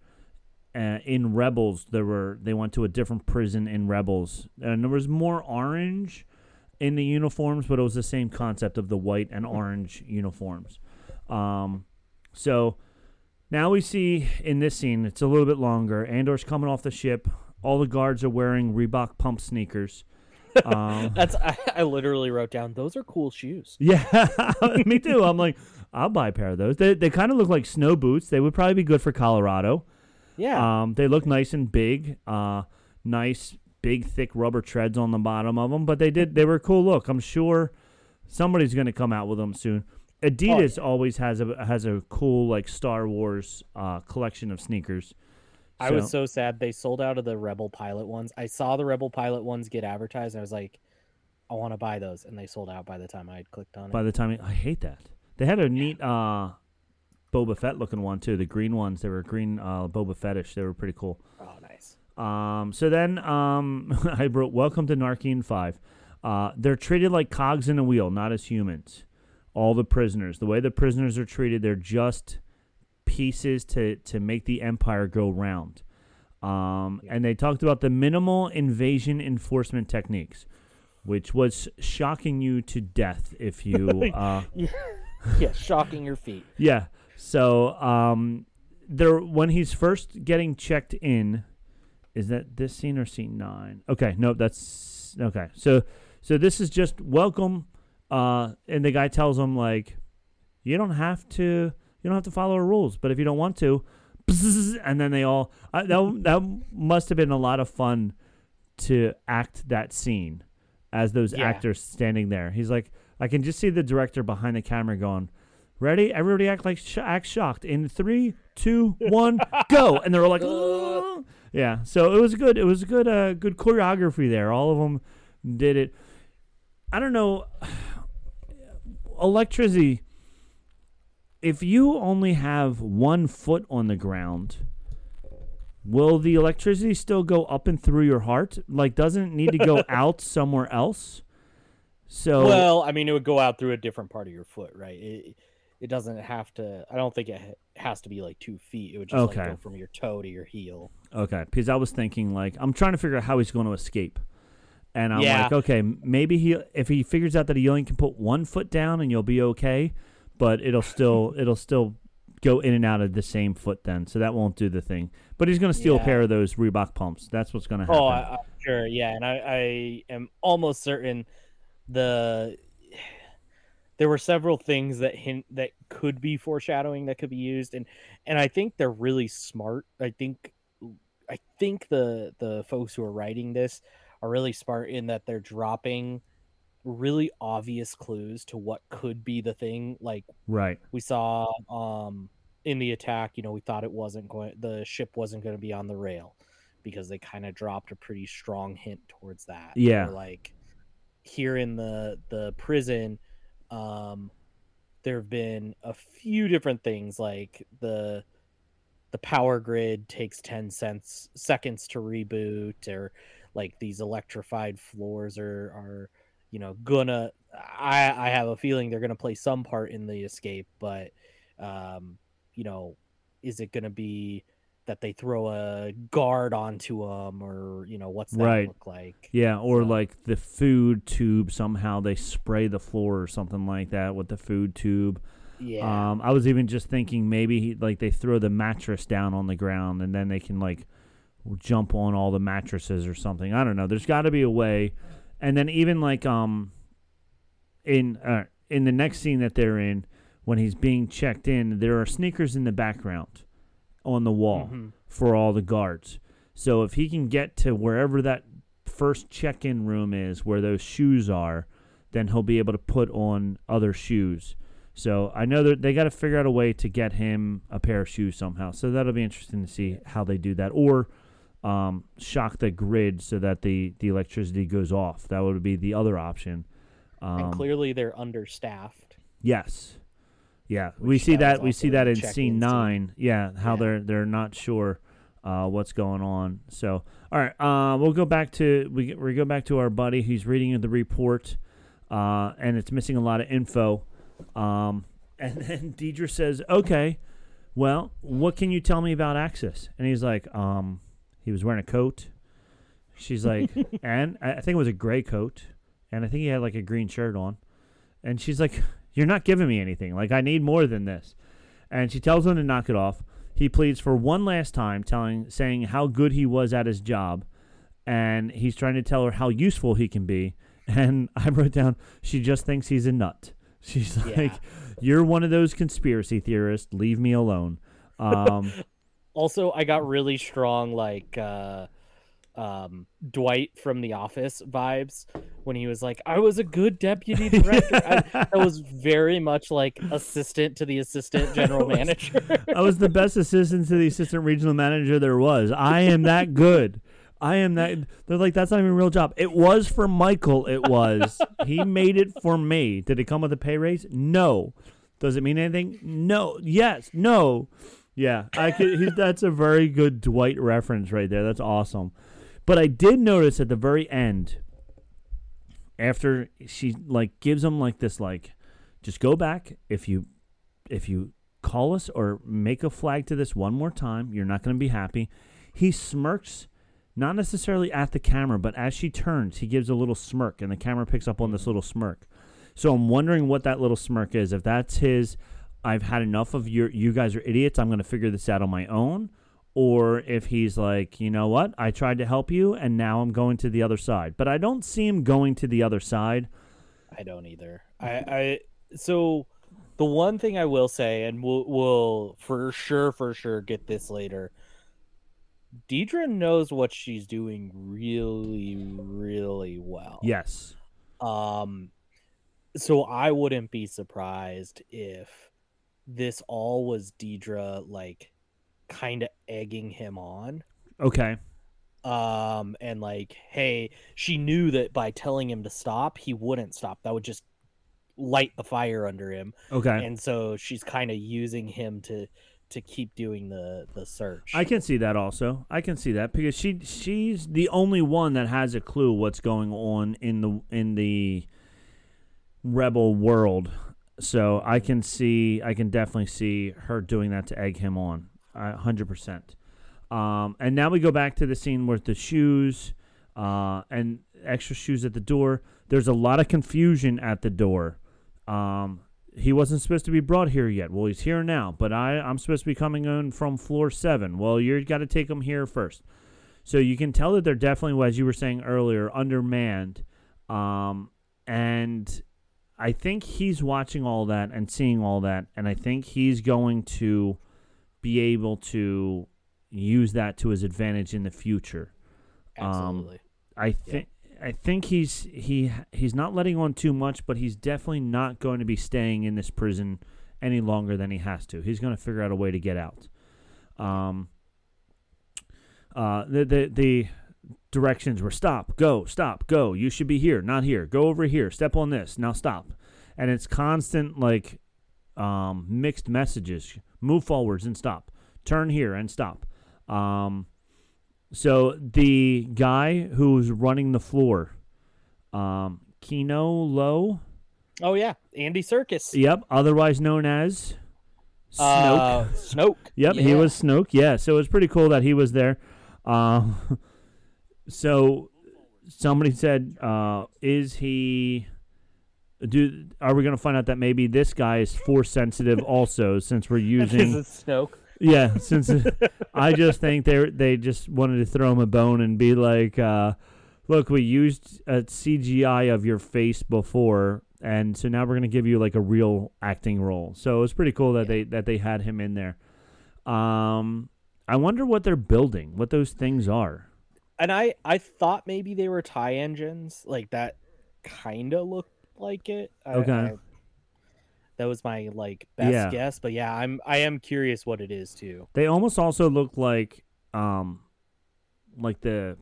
uh, in Rebels, there were they went to a different prison in Rebels, and there was more orange in the uniforms, but it was the same concept of the white and orange uniforms. Um, so now we see in this scene, it's a little bit longer. Andor's coming off the ship. All the guards are wearing Reebok pump sneakers. Um, that's I, I literally wrote down those are cool shoes yeah, me too. I'm like, I'll buy a pair of those. They they kind of look like snow boots. They would probably be good for Colorado. yeah Um, they look nice and big. Uh, nice big thick rubber treads on the bottom of them, but they did they were a cool look. I'm sure somebody's going to come out with them soon. Adidas always has a has a cool like Star Wars uh, collection of sneakers. I was so sad they sold out of the Rebel Pilot ones. I saw the Rebel Pilot ones get advertised. And I was like, I want to buy those, and they sold out by the time I had clicked on it. by the time I hate that they had a neat uh, Boba Fett looking one too. The green ones they were green uh, Boba Fettish. They were pretty cool. oh, nice. Um, so then um, I wrote, Welcome to Narkina 5. Uh, they're treated like cogs in a wheel, not as humans. all the prisoners. The way the prisoners are treated, they're just pieces to to make the empire go round. Um, and they talked about the minimal invasion enforcement techniques, which was shocking you to death if you. Uh, yeah, shocking your feet. yeah. So um, there, when he's first getting checked in, is that this scene or scene nine? Okay, no, that's okay. So, so this is just welcome, uh, and the guy tells him like, you don't have to, you don't have to follow our rules, but if you don't want to, and then they all I, that that must have been a lot of fun to act that scene as those Yeah. actors standing there. He's like, I can just see the director behind the camera going, "Ready? Everybody act like sh- act shocked in three, two, one, go!" And they're all like. "Yeah." So it was good. It was good. Uh, good choreography there. All of them did it. I don't know. Electricity. If you only have one foot on the ground, will the electricity still go up and through your heart? Like, doesn't it need to go out somewhere else? So Well, I mean, it would go out through a different part of your foot, right? It, it doesn't have to. I don't think it has to be like two feet. It would just Okay. like go from your toe to your heel. Okay, because I was thinking like I'm trying to figure out how he's going to escape, and I'm Yeah. like, okay, maybe he if he figures out that he only can put one foot down and you'll be okay, but it'll still it'll still go in and out of the same foot then, so that won't do the thing. But he's going to steal a pair of those Reebok pumps. That's what's going to oh, happen. Oh, I, I'm sure. Yeah, and I, I am almost certain the there were several things that hint that could be foreshadowing that could be used, and and I think they're really smart. I think I think the the folks who are writing this are really smart in that they're dropping really obvious clues to what could be the thing like right. we saw um in the attack you know we thought it wasn't going the ship wasn't going to be on the rail because they kind of dropped a pretty strong hint towards that Yeah. Like here in the the prison um there have been a few different things like the the power grid takes 10 cents seconds to reboot or like these electrified floors are are you know gonna i i have a feeling they're gonna play some part in the escape but um you know is it gonna be that they throw a guard onto them or you know what's that Right. look like Yeah, or So- like the food tube somehow they spray the floor or something like that with the food tube. yeah Um, I was even just thinking maybe he, like they throw the mattress down on the ground and then they can like jump on all the mattresses or something. I don't know. There's got to be a way. And then even like um in uh, in the next scene that they're in when he's being checked in, there are sneakers in the background on the wall Mhm. for all the guards. So if he can get to wherever that first check-in room is where those shoes are, then he'll be able to put on other shoes. So I know that they got to figure out a way to get him a pair of shoes somehow. So that'll be interesting to see how they do that, or um, shock the grid so that the the electricity goes off. That would be the other option. Um, and clearly they're understaffed Yes. Yeah, we see that. We see that in scene scene. nine. Yeah, how Yeah. they're they're not sure uh, what's going on. So, all right, uh, we'll go back to we we go back to our buddy. He's reading the report, uh, and it's missing a lot of info. Um, and then Dedra says, "Okay, well, what can you tell me about Axis?" And he's like, um, "He was wearing a coat." She's like, "And I I think it was a gray coat, and I think he had like a green shirt on." And she's like, You're not giving me anything. Like, I need more than this. And she tells him to knock it off. He pleads for one last time, telling, saying how good he was at his job. And he's trying to tell her how useful he can be. And I wrote down, She just thinks he's a nut. She's Yeah. like, You're one of those conspiracy theorists. Leave me alone. Um, also i got really strong like uh um dwight from the office vibes when he was like i was a good deputy director I, that was very much like assistant to the assistant general was- manager I was the best assistant to the assistant regional manager there was. I am that good. I am that. They're like, that's not even a real job. It was for Michael. It was. he made it for me. Did it come with a pay raise? No. Does it mean anything? No. Yes. No. Yeah. I could. That's a very good Dwight reference right there. That's awesome. But I did notice at the very end, after she like gives him like this like Just go back. If you if you call us or make a flag to this one more time, you're not going to be happy. He smirks, not necessarily at the camera, but as she turns, he gives a little smirk, and the camera picks up on this little smirk. So I'm wondering what that little smirk is. If that's his, I've had enough of your. You guys are idiots. I'm going to figure this out on my own. Or if he's like, you know what, I tried to help you, and now I'm going to the other side. But I don't see him going to the other side. I don't either. I, I so the one thing I will say, and we'll we'll for sure for sure get this later. Dedra knows what she's doing really, really well. Yes. Um, so I wouldn't be surprised if this all was Dedra like kind of egging him on. Okay. Um, and like, hey, she knew that by telling him to stop, he wouldn't stop. That would just light the fire under him. Okay. And so she's kind of using him to to keep doing the the search. I can see that also. I can see that because she she's the only one that has a clue what's going on in the in the rebel world. So I can see I can definitely see her doing that to egg him on. hundred percent. Um, and now we go back to the scene with the shoes uh, and extra shoes at the door. There's a lot of confusion at the door. Um, he wasn't supposed to be brought here yet. Well, he's here now, but I, I'm supposed to be coming in from floor seven. Well, you've got to take him here first. So you can tell that they're definitely, as you were saying earlier, undermanned. Um, and I think he's watching all that and seeing all that, and I think he's going to be able to use that to his advantage in the future. Absolutely. I think I think he's he he's not letting on too much, but he's definitely not going to be staying in this prison any longer than he has to. He's going to figure out a way to get out. Um. Uh. The the the directions were stop, go, stop, go. You should be here, not here. Go over here. Step on this. Now stop. And it's constant like um mixed messages. Move forwards and stop. Turn here and stop. Um. So the guy who's running the floor, um, Kino Loy, oh yeah, Andy Serkis. yep, otherwise known as Snoke. Uh, Snoke. yep, he was Snoke. Yeah, so it was pretty cool that he was there. Um, so somebody said, uh, "Is he?" Do are we going to find out that maybe this guy is force sensitive also since we're using Snoke. yeah, since I just think they they just wanted to throw him a bone and be like, uh, "Look, we used a CGI of your face before, and so now we're gonna give you like a real acting role." So it was pretty cool that they that they had him in there. Um, I wonder what they're building, what those things are. And I I thought maybe they were tie engines, like that kind of looked like it. I- Okay. I- that was my like best Yeah. guess, but yeah, I'm I am curious what it is too. They almost also look like um, like the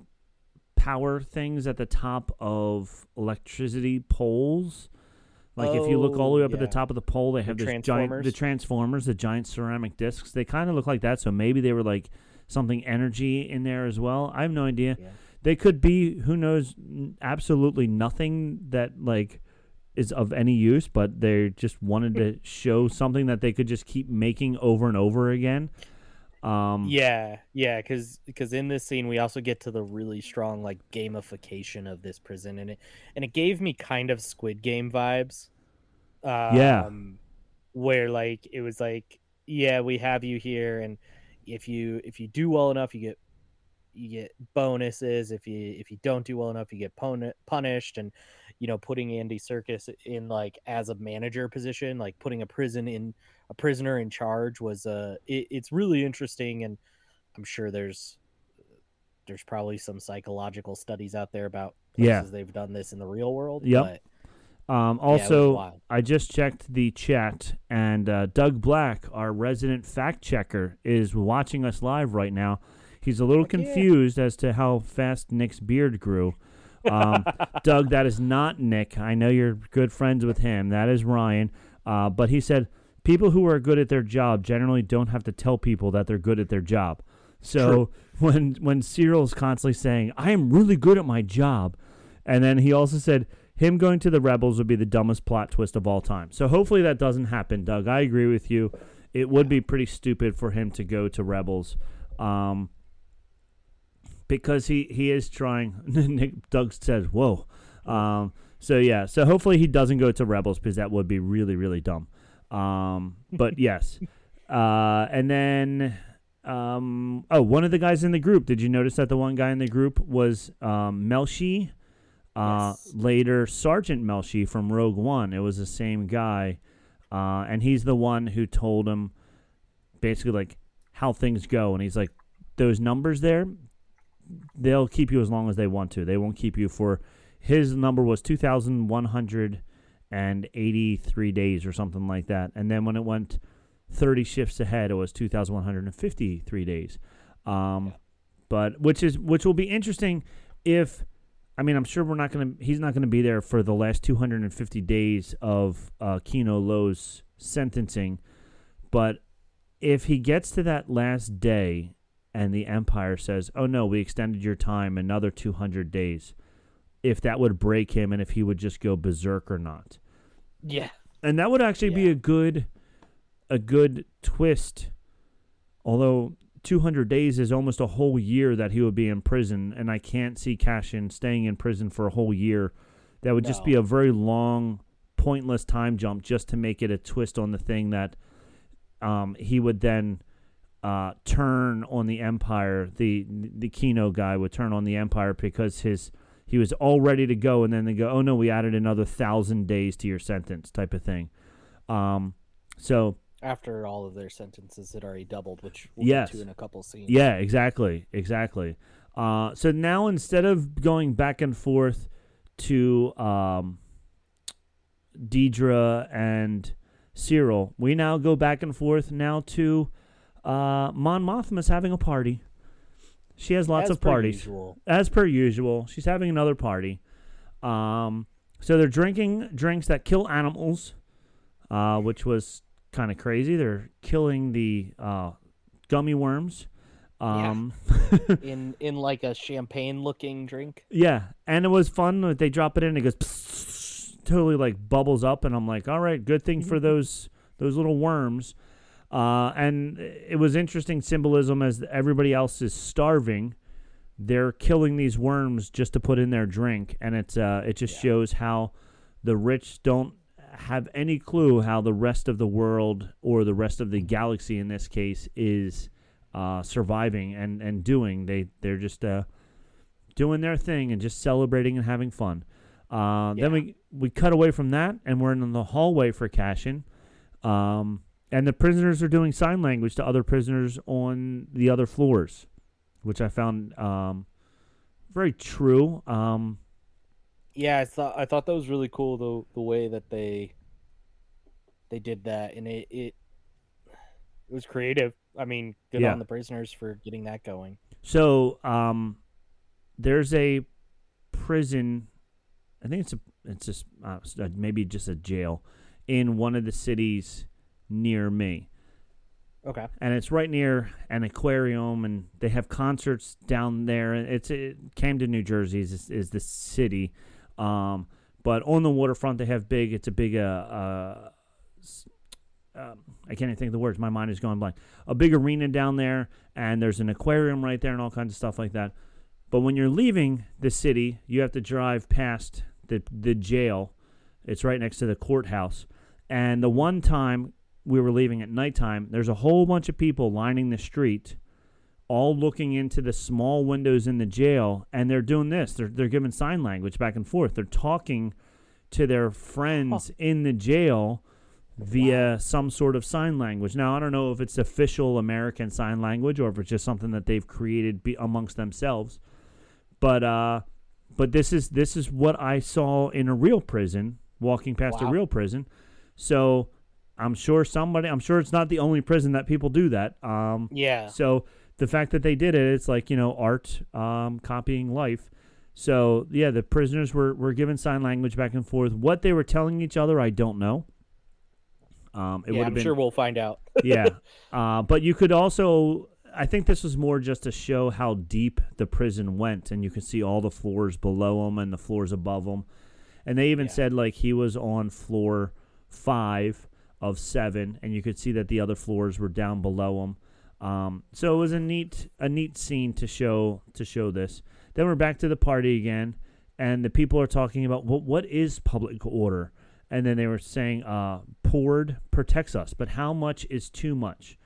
power things at the top of electricity poles. Like if you look all the way up at the Oh, top of the pole, they The have this giant the transformers? transformers, the giant ceramic discs. They kind of look like that. So maybe they were like something energy in there as well. I have no idea. Yeah. They could be who knows absolutely nothing that like is of any use, but they just wanted to show something that they could just keep making over and over again. Um, Yeah, yeah, because in this scene we also get to the really strong like gamification of this prison, and it and it gave me kind of Squid Game vibes. Um, Yeah. where like it was like, yeah, we have you here, and if you if you do well enough, you get you get bonuses. If you if you don't do well enough, you get pun- punished, and you know putting Andy Serkis in like as a manager position, like putting a prison in a prisoner in charge was uh it, it's really interesting and i'm sure there's there's probably some psychological studies out there about Yeah. they've done this in the real world Yep. Um, Yeah, also, wild. I just checked the chat, and uh, Doug Black, our resident fact checker, is watching us live right now. He's a little Heck yeah. confused as to how fast Nick's beard grew. Um, Doug, that is not Nick. I know you're good friends with him. That is Ryan. Uh, but he said people who are good at their job generally don't have to tell people that they're good at their job. So when when Syril's constantly saying, "I am really good at my job," and then he also said him going to the rebels would be the dumbest plot twist of all time. So hopefully that doesn't happen, Doug. I agree with you. It would be pretty stupid for him to go to rebels. Um, because he, he is trying. Nick Doug says, "Whoa." Um, so yeah, so hopefully he doesn't go to Rebels because that would be really really dumb. Um, but yes, uh, and then um, oh, one of the guys in the group. Did you notice that the one guy in the group was um, Melshi? Uh, Yes. Later, Sergeant Melshi from Rogue One. It was the same guy, uh, and he's the one who told him basically like how things go. And he's like, those numbers there, they'll keep you as long as they want to. They won't keep you for. His number was two thousand one hundred and eighty-three days or something like that. And then when it went thirty shifts ahead, it was two thousand one hundred and fifty-three days. Um, but which is which will be interesting if. I mean, I'm sure we're not gonna. He's not gonna be there for the last 250 days of uh, Kino Loy's sentencing, but if he gets to that last day and the Empire says, "Oh no, we extended your time another 200 days," if that would break him and if he would just go berserk or not, Yeah. and that would actually be a good, a good twist. Although 200 days is almost a whole year that he would be in prison, and I can't see Cassian staying in prison for a whole year. That would just be a very long, pointless time jump just to make it a twist on the thing that um, he would then uh, turn on the Empire. The the Kino guy would turn on the Empire because his he was all ready to go, and then they go, "Oh no, we added another thousand days to your sentence," type of thing. Um, so After all of their sentences had already doubled, which we'll Yes. get to in a couple scenes. Yeah, exactly, exactly. Uh, so now instead of going back and forth to um, Dedra and Syril, we now go back and forth now to uh, Mon Mothma's having a party. She has lots As of parties, usual. as per usual. She's having another party. Um, so they're drinking drinks that kill animals, uh, which was kind of crazy. They're killing the uh, gummy worms. Yeah. Um, in in like a champagne looking drink. Yeah, and it was fun. They drop it in, it goes totally like bubbles up, and I'm like, all right, good thing for those those little worms. Uh, and it was interesting symbolism as everybody else is starving. They're killing these worms just to put in their drink, and it's uh, it just shows how the rich don't have any clue how the rest of the world or the rest of the galaxy in this case is uh, surviving and, and doing. They they're just uh, doing their thing and just celebrating and having fun. Uh, Then we we cut away from that and we're in the hallway for Cassian. Um, and the prisoners are doing sign language to other prisoners on the other floors, which I found um, very true. Um, Yeah, I thought I thought that was really cool the the way that they they did that and it it, it was creative. I mean, good Yeah. on the prisoners for getting that going. So um, there's a prison. I think it's a it's just uh, maybe just a jail in one of the cities near me, Okay. and it's right near an aquarium, and they have concerts down there. It's it, Camden, New Jersey is is the city, um, but on the waterfront they have big. It's a big uh. uh um, I can't even think of the words. My mind is going blank. A big arena down there, and there's an aquarium right there, and all kinds of stuff like that. But when you're leaving the city, you have to drive past the the jail. It's right next to the courthouse. And the one time we were leaving at nighttime, there's a whole bunch of people lining the street, all looking into the small windows in the jail, and they're doing this. They're they're giving sign language back and forth. They're talking to their friends in the jail via some sort of sign language. Now, I don't know if it's official American sign language or if it's just something that they've created be amongst themselves. But uh, but this is this is what I saw in a real prison, walking past a real prison. So I'm sure somebody. I'm sure it's not the only prison that people do that. Um, Yeah. so the fact that they did it, it's like you know art um, copying life. So yeah, the prisoners were were given sign language back and forth. What they were telling each other, I don't know. Um, it would yeah, I'm been sure we'll find out. yeah. Uh, but you could also, I think this was more just to show how deep the prison went, and you could see all the floors below them and the floors above them. And they even Yeah. said like he was on floor five of seven, and you could see that the other floors were down below him. Um, so it was a neat a neat scene to show to show this. Then we're back to the party again, and the people are talking about what what is public order, and then they were saying, uh, "Poured protects us, but how much is too much?"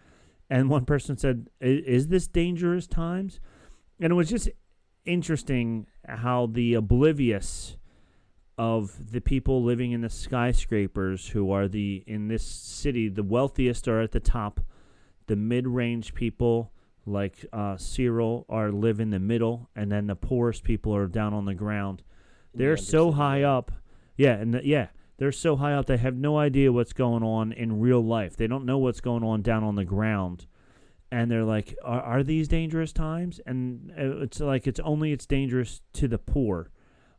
And one person said, "I- "Is this dangerous times?" And it was just interesting how the oblivious of the people living in the skyscrapers who are the in this city the wealthiest are at the top the mid-range people like uh, Syril are live in the middle and then the poorest people are down on the ground. They're so high up. Yeah and the, yeah they're so high up they have no idea what's going on in real life. They don't know what's going on down on the ground. And they're like are, are these dangerous times? And uh, it's like it's only it's dangerous to the poor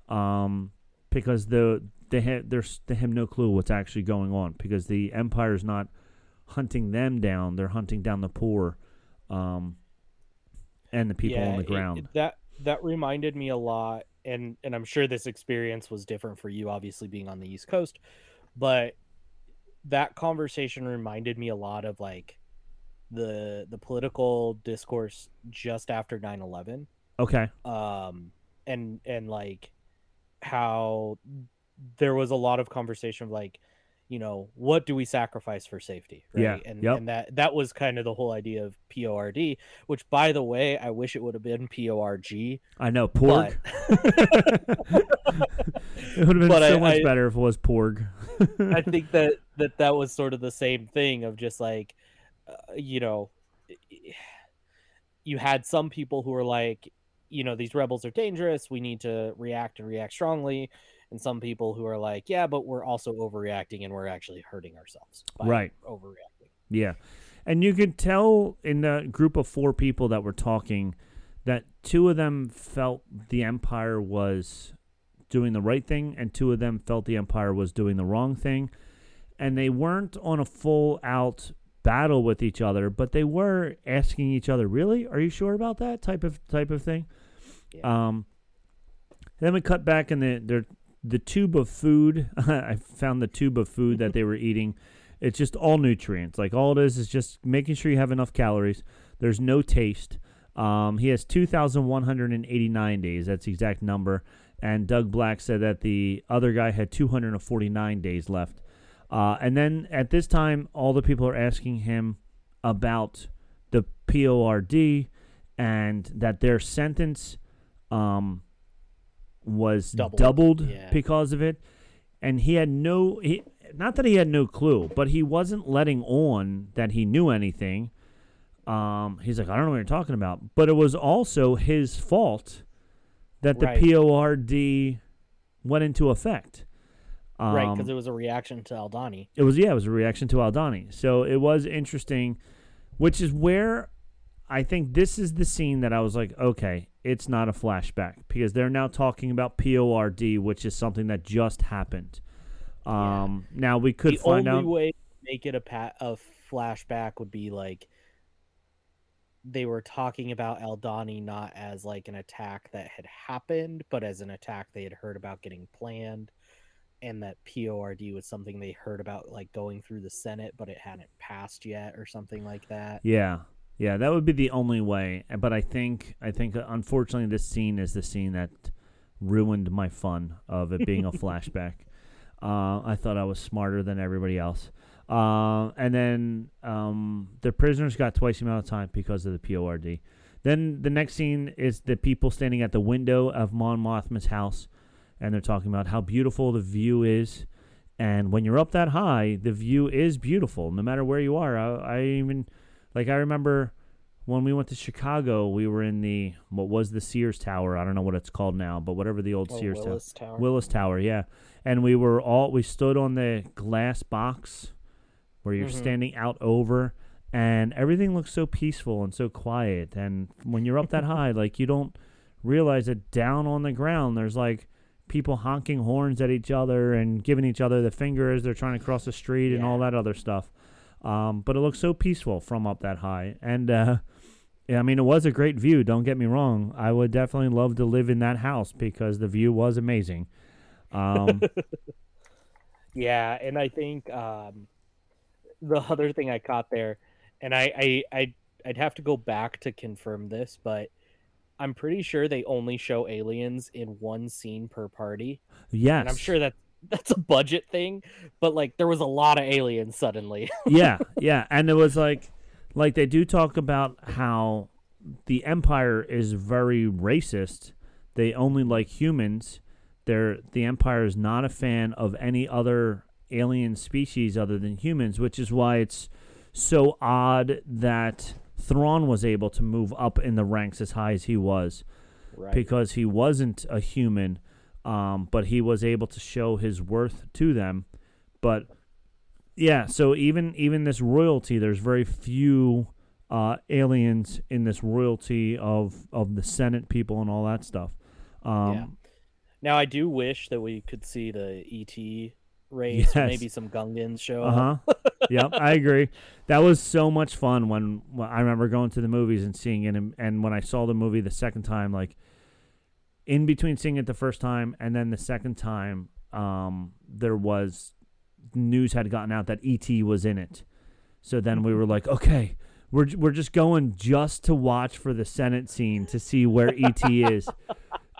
um, because the they have there's they have no clue what's actually going on because the empire is not hunting them down. They're hunting down the poor um, and the people on the ground it- that that reminded me a lot, and and I'm sure this experience was different for you, obviously being on the East Coast, but that conversation reminded me a lot of like the the political discourse just after 9-11 okay. Um and and like how there was a lot of conversation of like you know what do we sacrifice for safety right? Yeah, and yep. and that that was kind of the whole idea of PORD which by the way I wish it would have been PORG I know porg. it would have been But so I- much I- better if it was porg. I think that that that was sort of the same thing of just like uh, you know you had some people who were like you know these rebels are dangerous. We need to react and react strongly and some people who are like yeah but we're also overreacting and we're actually hurting ourselves Right. overreacting Yeah. And you could tell in the group of four people that were talking that two of them felt the Empire was doing the right thing, and two of them felt the Empire was doing the wrong thing. And they weren't on a full out battle with each other, but they were asking each other, "Really? Are you sure about that?" type of type of thing. Um, then we cut back and the the the tube of food. I found the tube of food that they were eating. It's just all nutrients. Like all it is is just making sure you have enough calories. There's no taste. Um, he has 2,189 days. That's the exact number. And Doug Black said that the other guy had 249 days left. Uh, and then at this time, all the people are asking him about the PORD and that their sentence um, was Doubled, doubled, yeah. because of it. And he had no, he, not that he had no clue, but he wasn't letting on that he knew anything. Um, he's like, I don't know what you're talking about. But it was also his fault that the Right. PORD went into effect. Um, right because it was a reaction to Aldhani it was yeah, it was a reaction to Aldhani. So it was interesting, which is where I think this is the scene that I was like, okay, it's not a flashback because they're now talking about PORD, which is something that just happened. Um, now we could the find only out. way to make it a pat a flashback would be like they were talking about Aldhani not as like an attack that had happened, but as an attack they had heard about getting planned, and that PORD was something they heard about like going through the Senate, but it hadn't passed yet or something like that. Yeah, yeah, that would be the only way. But I think, I think, uh, unfortunately, this scene is the scene that ruined my fun of it being a flashback. Uh, I thought I was smarter than everybody else. Uh, and then um, the prisoners got twice the amount of time because of the PORD. Then the next scene is the people standing at the window of Mon Mothma's house, and they're talking about how beautiful the view is. And when you're up that high, the view is beautiful, no matter where you are. I, I even like I remember when we went to Chicago, we were in the what was the Sears Tower. I don't know what it's called now, but whatever the old Oh, Sears Willis Tower. Tower. Willis Tower, yeah. And we were all we stood on the glass box where you're Mhm. standing out over and everything looks so peaceful and so quiet and when you're up that high like you don't realize that down on the ground there's like people honking horns at each other and giving each other the finger as they're trying to cross the street and all that other stuff um, but it looks so peaceful from up that high and uh, yeah, I mean, it was a great view. Don't get me wrong. I would definitely love to live in that house because the view was amazing. Um, Yeah, and I think um, the other thing I caught there, and I, I, I, I'd have to go back to confirm this, but I'm pretty sure they only show aliens in one scene per party, yes, and I'm sure that that's a budget thing, but like there was a lot of aliens suddenly. yeah, yeah, and it was like, like they do talk about how the Empire is very racist. They only like humans. They're the Empire is not a fan of any other alien species other than humans, which is why it's so odd that Thrawn was able to move up in the ranks as high as he was right. because he wasn't a human, um, but he was able to show his worth to them. But yeah, so even even this royalty, there's very few uh, aliens in this royalty of of the Senate people and all that stuff. Um, Yeah. Now I do wish that we could see the ET race, or Yes. maybe some Gungans show Uh up. yep, I agree. That was so much fun when, when I remember going to the movies and seeing it, and, and when I saw the movie the second time, like in between seeing it the first time and then the second time, um, there was news had gotten out that ET was in it. So then we were like, okay, we're we're just going just to watch for the Senate scene to see where ET is.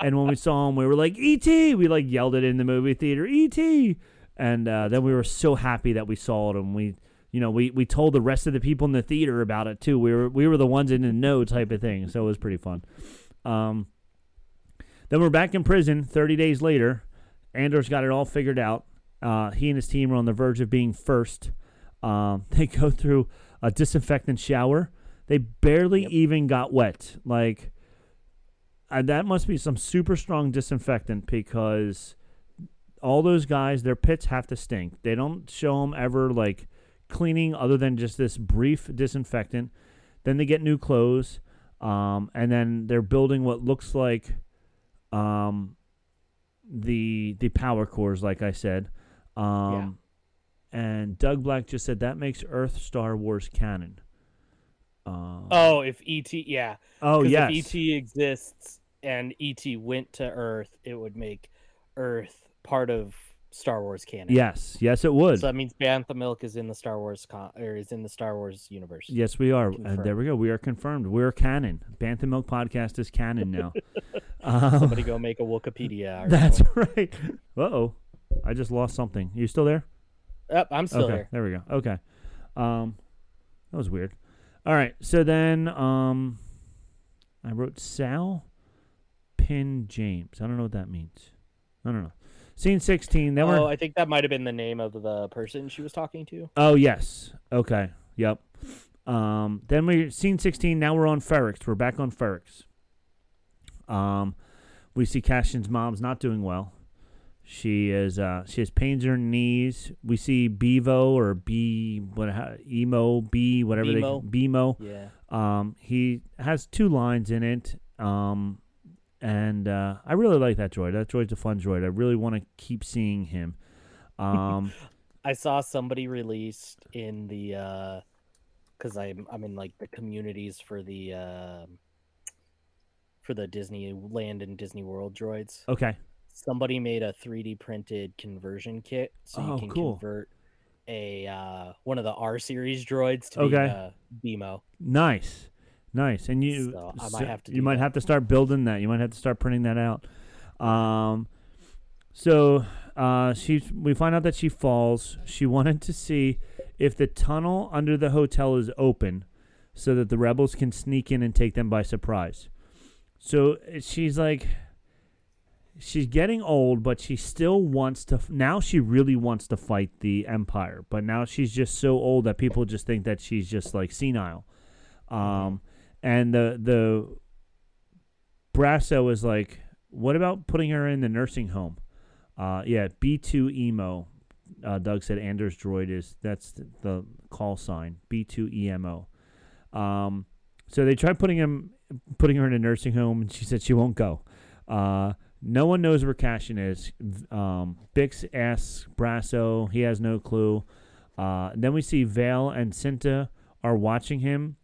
And when we saw him, we were like, ET! We like yelled it in the movie theater, ET! And uh, then we were so happy that we saw it, and we, you know, we, we told the rest of the people in the theater about it too. We were we were the ones in the know type of thing, so it was pretty fun. Um, then we're back in prison 30 days later. Andor's got it all figured out. Uh, he and his team are on the verge of being first. Um, they go through a disinfectant shower. They barely even got wet. Like, uh, that must be some super strong disinfectant because all those guys, their pits have to stink. They don't show them ever like cleaning other than just this brief disinfectant. Then they get new clothes, um, and then they're building what looks like um, the the power cores, like I said. Um, And Doug Black just said that makes Earth Star Wars canon. Um, Oh, if ET, yeah. Oh, yes, If ET exists and ET went to Earth, it would make Earth part of Star Wars canon. yes, yes, it would. So that means Bantha Milk is in the Star Wars con- or is in the Star Wars universe. Yes, we are. And there we go. We are confirmed. We're canon. Bantha Milk Podcast is canon now. um, Somebody go make a Wikipedia. that's right. Uh oh. I just lost something. You still there? Yep, I'm still okay. here. There we go. Okay. Um, that was weird. All right. So then, um, I wrote Sal Pin James. I don't know what that means. I don't know. Scene 16. Then oh, we're. I think that might have been the name of the person she was talking to. Oh yes. Okay. Yep. Um, then we scene sixteen. Now we're on Ferrix. We're back on Ferrix. Um, we see Cassian's mom's not doing well. She is. Uh, she has pains in her knees. We see Bevo or B what how, emo B whatever Bemo. they Bemo. Yeah. Um, he has two lines in it. Um, and uh, I really like that droid. That droid's a fun droid. I really want to keep seeing him. Um, I saw somebody released in the uh because I'm I'm in like the communities for the um for the Disneyland and Disney World droids. okay. Somebody made a 3D printed conversion kit so you Oh, can cool. convert a uh one of the R series droids to Okay. be uh, BMO. Nice, nice. And you so I might have to you might that. have to start building that. You might have to start printing that out. Um, so uh, she, we find out that she falls. She wanted to see if the tunnel under the hotel is open, so that the rebels can sneak in and take them by surprise. So she's like, she's getting old, but she still wants to. Now she really wants to fight the Empire, but now she's just so old that people just think that she's just like senile. Um, and the the Brasso is like, what about putting her in the nursing home? Uh, yeah, B two emo. Uh, Doug said Anders droid is that's the, the call sign B two emo. Um, so they tried putting him putting her in a nursing home, and she said she won't go. Uh, no one knows where Cassian is. Um, Bix asks Brasso. He has no clue. Uh, then we see Vale and Cinta are watching him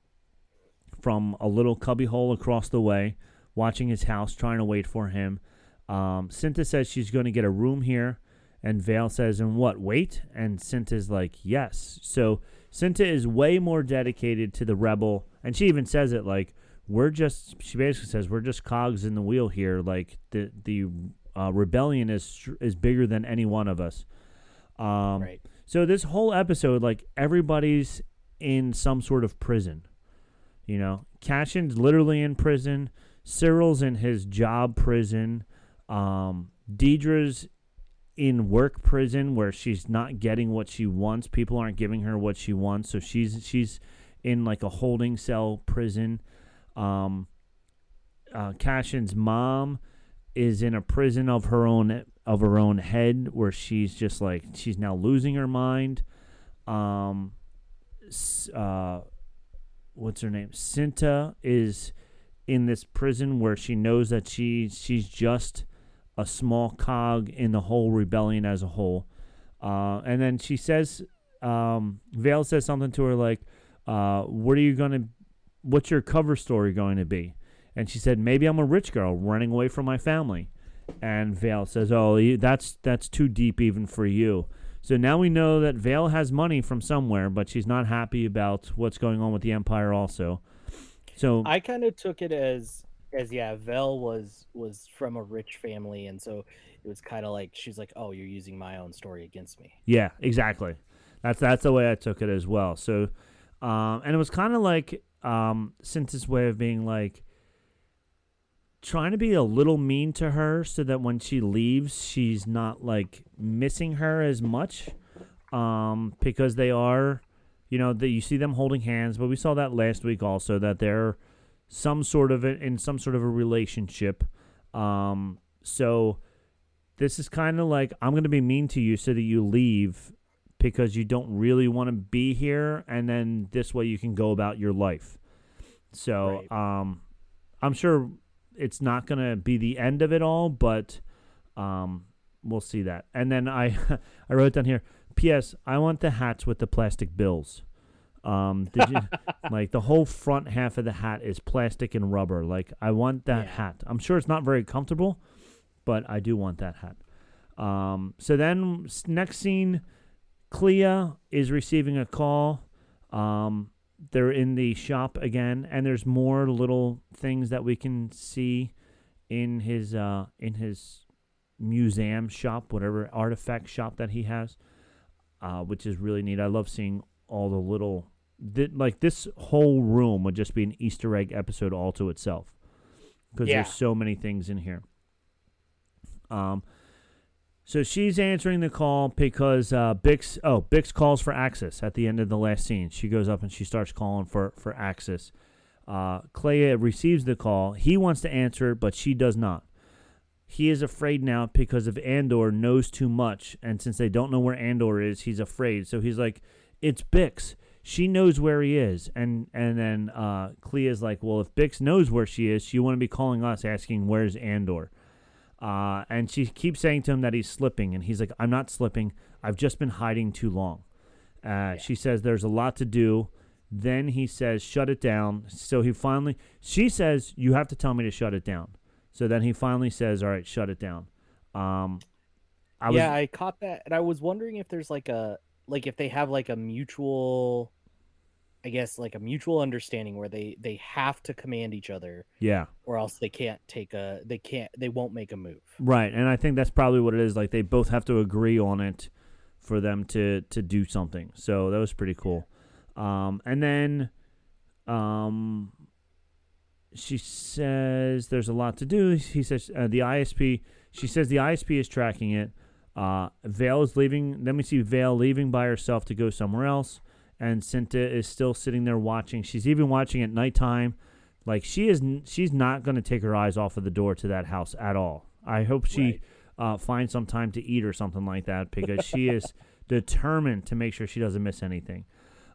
from a little cubbyhole across the way, watching his house, trying to wait for him. Um, Cinta says she's going to get a room here, and Vale says, "And what? Wait?" And Cinta's like, "Yes." So Cinta is way more dedicated to the rebel, and she even says it like, "We're just." She basically says, "We're just cogs in the wheel here. Like the the uh, rebellion is is bigger than any one of us." Um, Right. so this whole episode, like everybody's in some sort of prison. You know, Cassian's literally in prison. Syril's in his job prison. Um, Dedra's in work prison where she's not getting what she wants. People aren't giving her what she wants, so she's she's in like a holding cell prison. Um, uh, Cassian's mom is in a prison of her own of her own head where she's just like she's now losing her mind. Um, uh, what's her name? Cinta is in this prison where she knows that she she's just a small cog in the whole rebellion as a whole. Uh, and then she says, um, Vale says something to her like, uh, "What are you gonna? What's your cover story going to be?" And she said, "Maybe I'm a rich girl running away from my family." And Vale says, "Oh, that's that's too deep even for you." So now we know that Vale has money from somewhere, but she's not happy about what's going on with the Empire also. So I kind of took it as as yeah, Vel was was from a rich family, and so it was kind of like she's like, oh, you're using my own story against me. Yeah, exactly. That's that's the way I took it as well. So, um, and it was kind of like um, Cynthia's way of being like trying to be a little mean to her, so that when she leaves, she's not like missing her as much, um, because they are, you know, that you see them holding hands. But we saw that last week also that they're some sort of a, in some sort of a relationship. Um, so this is kind of like I'm going to be mean to you so that you leave because you don't really want to be here and then this way you can go about your life. So, um I'm sure it's not going to be the end of it all, but um we'll see that. And then I I wrote down here, PS, I want the hats with the plastic bills. Um did you like the whole front half of the hat is plastic and rubber. Like I want that Yeah. hat. I'm sure it's not very comfortable, but I do want that hat. Um, so then next scene, Kleya is receiving a call. Um, they're in the shop again, and there's more little things that we can see in his uh, in his museum shop, whatever artifact shop that he has, uh, which is really neat. I love seeing all the little th- like this whole room would just be an Easter egg episode all to itself because Yeah. there's so many things in here. Um, so she's answering the call because uh, Bix. Oh, Bix calls for access at the end of the last scene. She goes up and she starts calling for for access. Uh, Kleya receives the call. He wants to answer but she does not. He is afraid now because of Andor knows too much, and since they don't know where Andor is, he's afraid. So he's like, "It's Bix. She knows where he is." And and then uh, Kleya's like, "Well, if Bix knows where she is, she wouldn't be calling us asking where's Andor." Uh, and she keeps saying to him that he's slipping, and he's like, "I'm not slipping. I've just been hiding too long." Uh, She says there's a lot to do. Then he says, "Shut it down." So he finally, she says, "You have to tell me to shut it down." So then he finally says, "All right, shut it down." Um, I was, yeah, I caught that, and I was wondering if there's like a like if they have like a mutual, I guess like a mutual understanding where they they have to command each other, yeah, or else they can't take a they can't they won't make a move. right. And I think that's probably what it is. Like they both have to agree on it for them to to do something. So that was pretty cool. Um, and then, um, she says there's a lot to do. He says uh, the ISB. She says the ISB is tracking it. Uh, Vale is leaving. Then we see Vale leaving by herself to go somewhere else, and Cinta is still sitting there watching. She's even watching at nighttime. Like she is, she's not going to take her eyes off of the door to that house at all. I hope she uh, finds some time to eat or something like that because she is determined to make sure she doesn't miss anything.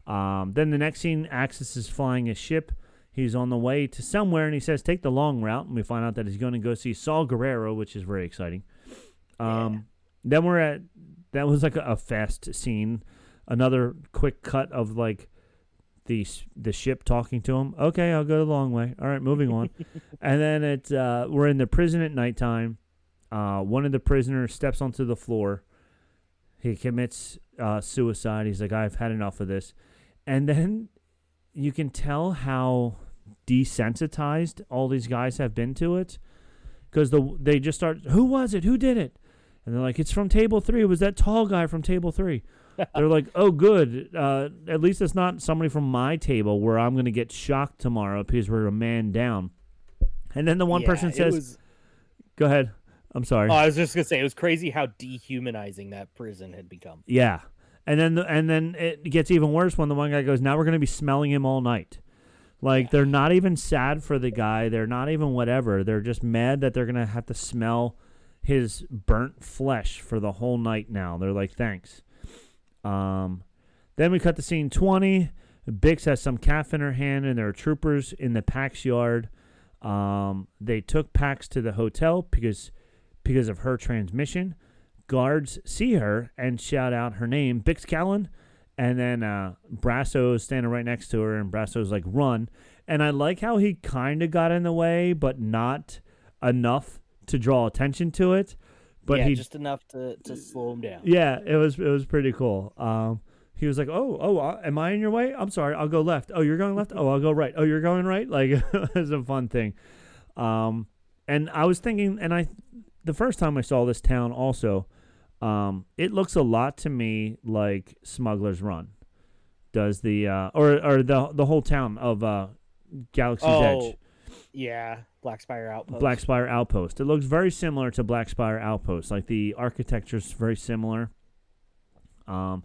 Um, then the next scene, Axis is flying a ship. He's on the way to somewhere, and he says, "Take the long route." And we find out that he's going to go see Saw Gerrera, which is very exciting. Um, Then we're at that was like a, a fast scene. Another quick cut of like the the ship talking to him. Okay, I'll go the long way. All right, moving on. and then it's uh, we're in the prison at nighttime. uh, one of the prisoners steps onto the floor. He commits uh, suicide. He's like, I've had enough of this. And then you can tell how desensitized all these guys have been to it because the they just start who was it who did it and they're like it's from table three it was that tall guy from table three they're like oh good uh, at least it's not somebody from my table where i'm going to get shocked tomorrow because we're a man down and then the one Yeah, person says was- go ahead i'm sorry Oh, I was just gonna say it was crazy how dehumanizing that prison had become. Yeah, and then the, and then it gets even worse when the one guy goes, "Now we're going to be smelling him all night." Like they're not even sad for the guy. They're not even whatever. They're just mad that they're going to have to smell his burnt flesh for the whole night. Now they're like, "Thanks." Um, then we cut to scene twenty. Bix has some calf in her hand, and there are troopers in the Pax yard. Um, they took Pax to the hotel because because of her transmission guards see her and shout out her name, Bix Caleen. And then uh, Brasso is standing right next to her, and Brasso's like, run. And I like how he kind of got in the way, but not enough to draw attention to it. But yeah, he, just enough to, to slow him down. yeah, it was it was pretty cool. Um, he was like, "Oh, oh, uh, am I in your way? I'm sorry, I'll go left. Oh, you're going left. Oh, I'll go right. Oh, you're going right. Like it was a fun thing. Um, and I was thinking, and I, the first time I saw this town, also, um, it looks a lot to me like Smuggler's Run. Does the uh, or or the the whole town of uh, Galaxy's Oh, Edge. Yeah, Black Spire Outpost. Black Spire Outpost. It looks very similar to Black Spire Outpost. Like the architecture is very similar. Um,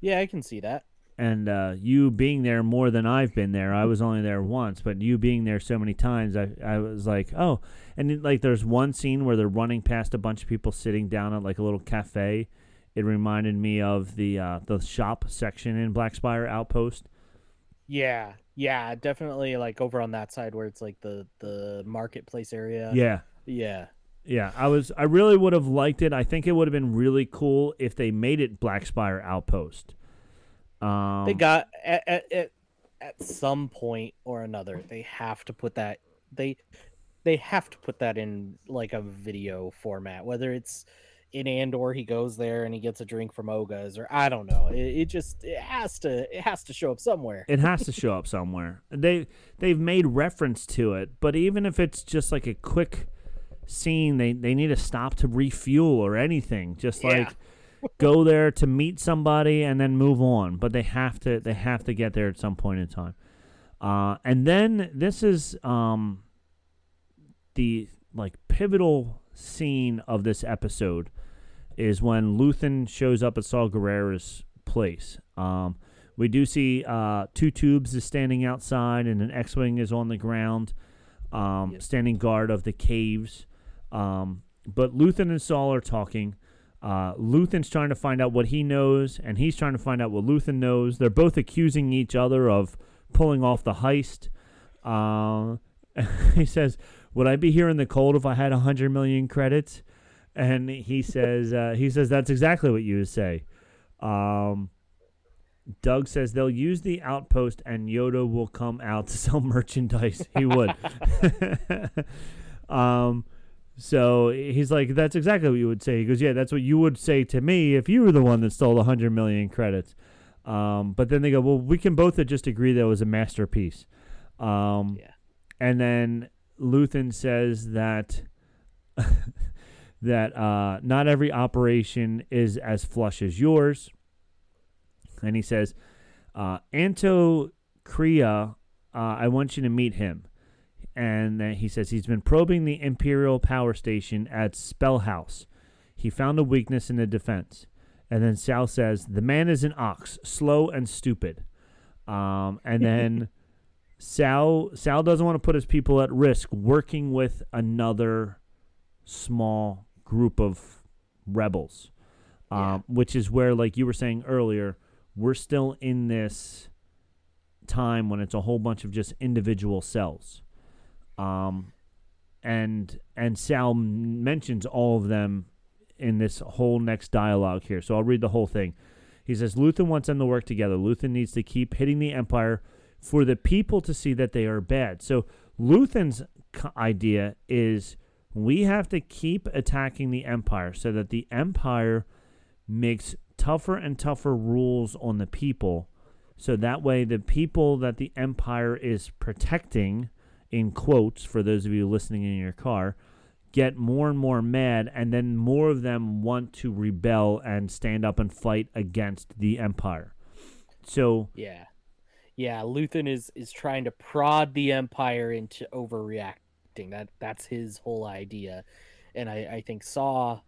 Yeah, I can see that. and uh, you being there more than I've been there. I was only there once, but you being there so many times, I I was like, oh, and it, like there's one scene where they're running past a bunch of people sitting down at like a little cafe. It reminded me of the uh, the shop section in Black Spire Outpost. Yeah, yeah, definitely. Like over on that side where it's like the the marketplace area. Yeah. yeah. Yeah, I was. I really would have liked it. I think it would have been really cool if they made it Black Spire Outpost. Um, They got at, at at at some point or another. They have to put that. They they have to put that in like a video format. Whether it's in Andor, he goes there and he gets a drink from Oga's, or I don't know. It, it just it has to it has to show up somewhere. It has to show up somewhere. They they've made reference to it, but even if it's just like a quick scene, they they need to stop to refuel or anything. Just Yeah. like go there to meet somebody and then move on. But they have to they have to get there at some point in time. Uh, and then this is um the like pivotal scene of this episode is when Luthen shows up at Saw Gerrera's place. Um, we do see uh, two tubes is standing outside, and an X-wing is on the ground, um, Yep. standing guard of the caves. Um, but Luthen and Saul are talking. Uh, Luthen's trying to find out what he knows, and he's trying to find out what Luthen knows. They're both accusing each other of pulling off the heist. Uh, he says, "Would I be here in the cold if I had a hundred million credits?" And he says, uh, "He says that's exactly what you would say." Um, Doug says they'll use the outpost and Yoda will come out to sell merchandise. He would. um, so he's like, that's exactly what you would say. He goes, yeah, that's what you would say to me if you were the one that stole the hundred million credits. Um, but then they go, well, we can both just agree that it was a masterpiece. Um, Yeah. And then Luthen says that that uh, not every operation is as flush as yours. And he says, uh, Anto Kreegyr, uh, I want you to meet him. And then he says he's been probing the Imperial power station at Spellhaus. He found a weakness in the defense. And then Sal says, the man is an ox, slow and stupid. Um, and then Sal Sal doesn't want to put his people at risk working with another small group of rebels, um, which is where, like you were saying earlier, we're still in this time when it's a whole bunch of just individual cells, um, and and Sal m- mentions all of them in this whole next dialogue here. So I'll read the whole thing. He says Luthen wants them to work together. Luthen needs to keep hitting the Empire for the people to see that they are bad. So Luthen's idea is We have to keep attacking the Empire so that the Empire makes tougher and tougher rules on the people. So that way, the people that the Empire is protecting, in quotes, for those of you listening in your car, get more and more mad, and then more of them want to rebel and stand up and fight against the Empire. So, Yeah. Yeah, Luthen is is trying to prod the Empire into overreacting. That that's his whole idea. And I, I think Saw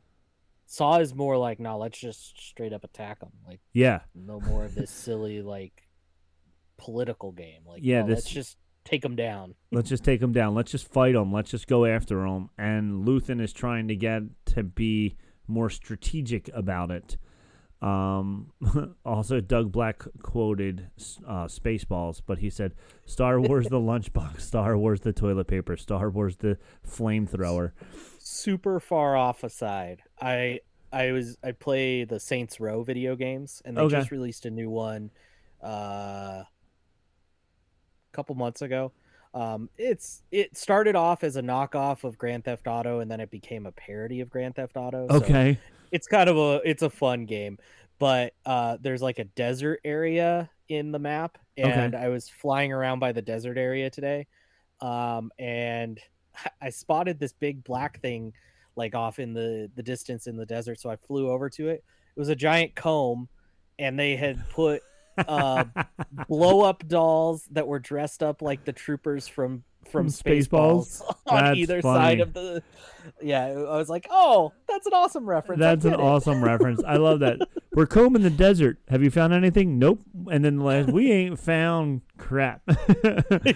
Saw is more like, no, let's just straight up attack them. Like yeah, no more of this silly like political game. Like Yeah, no, this- let's just take them down. let's just take them down. Let's just fight them. Let's just go after them. And Luthen is trying to get to be more strategic about it. Um, also, Doug Black quoted uh, Spaceballs, but he said, "Star Wars the lunchbox, Star Wars the toilet paper, Star Wars the flamethrower." Super far off aside. I I was I play the Saints Row video games and they Okay. just released a new one uh a couple months ago. Um it's it started off as a knockoff of Grand Theft Auto and then it became a parody of Grand Theft Auto. so Okay, it's kind of a it's a fun game but uh there's like a desert area in the map Okay. and i was flying around by the desert area today um and i spotted this big black thing like off in the the distance in the desert so i flew over to it it was a giant comb and they had put uh blow up dolls that were dressed up like the troopers from from From Spaceballs? Spaceballs on That's either funny. side of the yeah i was like oh that's an awesome reference that's an it. awesome reference. I love that. We're combing the desert. Have you found anything? Nope. And then the last, we ain't found crap.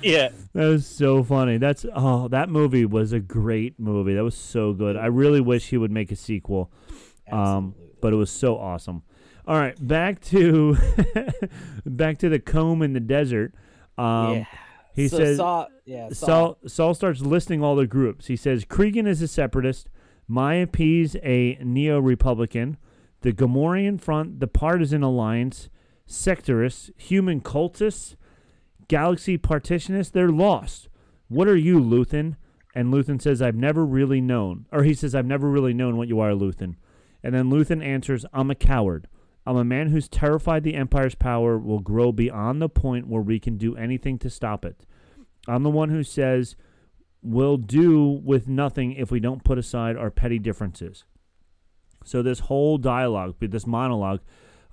yeah That was so funny. That's oh, that movie was a great movie. That was so good. I really wish he would make a sequel. Um, Absolutely. but it was so awesome. All right, back to back to the comb in the desert. Um, yeah he so says Saw, yeah Saw, Saul Saul starts listing all the groups. He says Cregan is a separatist, Maya P's a neo-republican, the Gamorrean Front, the Partisan Alliance, sectorists, human cultists, galaxy partitionists. They're lost. What are you, Luthen? And Luthen says, I've never really known. Or he says, I've never really known what you are, Luthen. And then Luthen answers, I'm a coward. I'm a man who's terrified the Empire's power will grow beyond the point where we can do anything to stop it. I'm the one who says we'll do with nothing if we don't put aside our petty differences. So this whole dialogue, this monologue,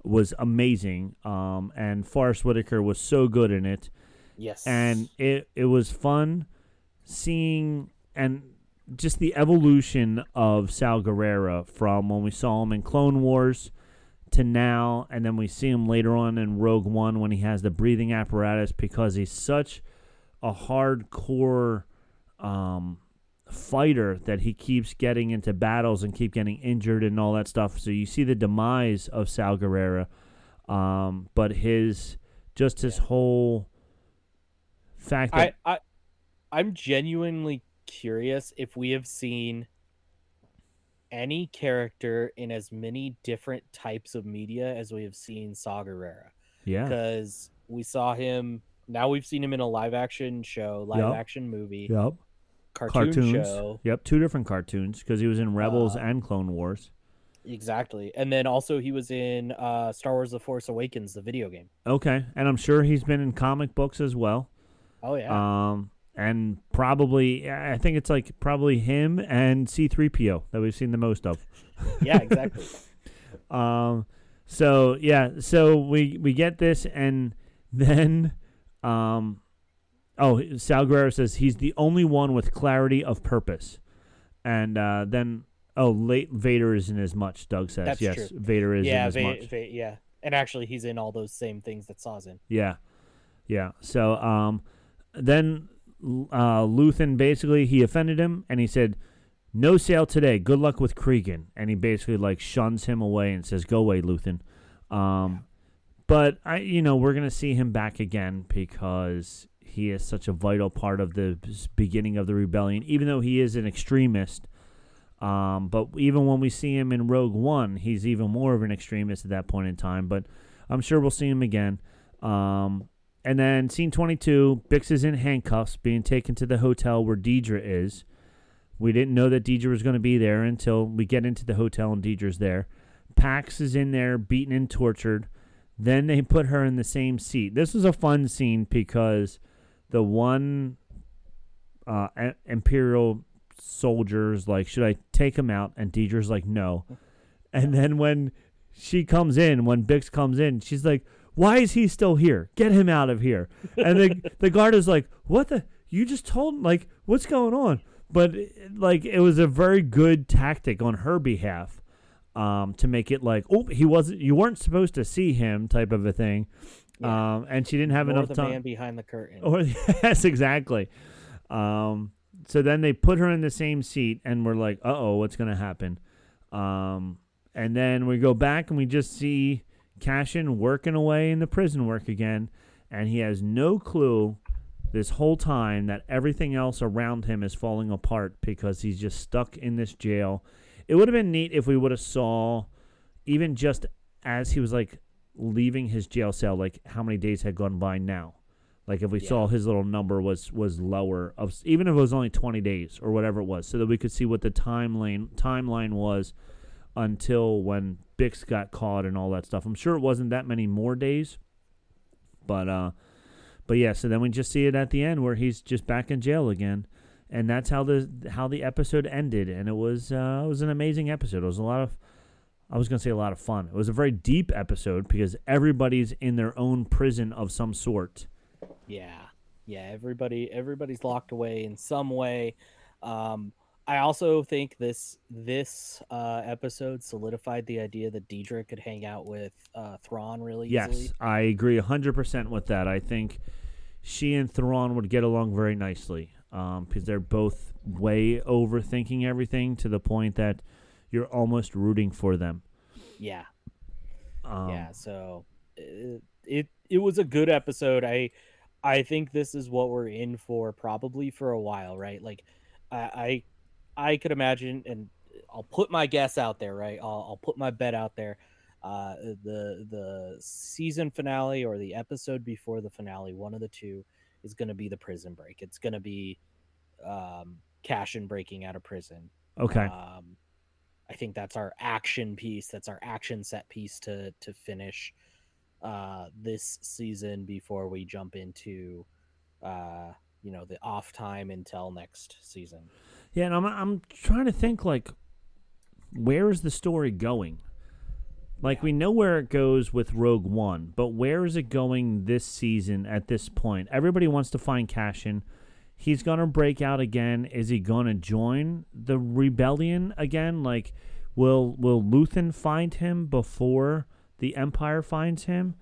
was amazing, um, and Forest Whitaker was so good in it, yes and it it was fun seeing and just the evolution of Saw Gerrera from when we saw him in Clone Wars to now, and then we see him later on in Rogue One when he has the breathing apparatus because he's such a hardcore um, fighter that he keeps getting into battles and keep getting injured and all that stuff. So you see the demise of Saw Gerrera, um, but his just his whole fact that I, I i'm genuinely curious if we have seen any character in as many different types of media as we have seen saw Gerrera. yeah because we saw him now we've seen him in a live action show live Yup. action movie yep cartoon cartoons show yep two different cartoons because he was in Rebels Uh, and Clone Wars. exactly and then also he was in uh star wars the force awakens the video game Okay, and I'm sure he's been in comic books as well. oh yeah Um, and probably I think it's like probably him and C3PO that we've seen the most of. yeah exactly Um, so yeah, so we we get this, and then, um, oh, Saw Gerrera says he's the only one with clarity of purpose, and uh, then oh, late Vader isn't as much. Doug says That's yes, true. Vader isn't yeah as Va- much. Va- yeah and actually he's in all those same things that saw's in Yeah, yeah. So um, then uh, Luthen basically he offended him and he said, "No sale today. Good luck with Cregan." And he basically like shuns him away and says, "Go away, Luthen." Um, but I, you know, we're gonna see him back again because he is such a vital part of the beginning of the rebellion, even though he is an extremist. Um, but even when we see him in Rogue One, he's even more of an extremist at that point in time. But I'm sure we'll see him again. Um, and then scene 22, Bix is in handcuffs, being taken to the hotel where Dedra is. We didn't know that Dedra was going to be there until we get into the hotel and Dedra's there. Pax is in there, beaten and tortured. Then they put her in the same seat. This was a fun scene because the one uh, Imperial soldiers like, should I take him out? And Dedra's like, no. And then when she comes in, when Bix comes in, she's like, why is he still here? Get him out of here. And the the guard is like, what the? You just told like what's going on? But like it was a very good tactic on her behalf um, to make it like, oh, he wasn't. You weren't supposed to see him, type of a thing. Yeah. Um, and she didn't have Nor enough the time. man behind the curtain. Or yes, exactly. Um, so then they put her in the same seat, and we're like, "Uh oh, what's gonna happen?" Um, and then we go back, and we just see Cassian working away in the prison work again, and he has no clue this whole time that everything else around him is falling apart because he's just stuck in this jail. It would have been neat if we would have saw, even just as he was like leaving his jail cell, like how many days had gone by now. Like if we saw his little number was was lower of even if it was only 20 days or whatever it was so that we could see what the timeline timeline was until when Bix got caught and all that stuff. I'm sure it wasn't that many more days. But uh but yeah, so then we just see it at the end where he's just back in jail again. And that's how the how the episode ended and it was uh it was an amazing episode. It was a lot of I was to say a lot of fun. It was a very deep episode because everybody's in their own prison of some sort. Yeah, yeah. Everybody, everybody's locked away in some way. Um, I also think this this uh, episode solidified the idea that Dedra could hang out with uh, Thrawn really easily. Yes, I agree 100% with that. I think she and Thrawn would get along very nicely because they're both way overthinking everything to the point that you're almost rooting for them. Yeah, Um, yeah. So it, it it was a good episode. I I think this is what we're in for probably for a while, right? Like I I, could imagine, and I'll put my guess out there, right? I'll, I'll put my bet out there. Uh, the the season finale or the episode before the finale, one of the two, is going to be the prison break. It's going to be um, Cassian breaking out of prison. Okay. Um, I think that's our action piece. That's our action set piece to to finish uh, this season before we jump into uh, you know the off time until next season. Yeah, and I'm I'm trying to think like where is the story going? Like we know where it goes with Rogue One, but where is it going this season at this point? Everybody wants to find Cassian. He's gonna break out again. Is he gonna join the rebellion again? Like will will Luthen find him before the Empire finds him?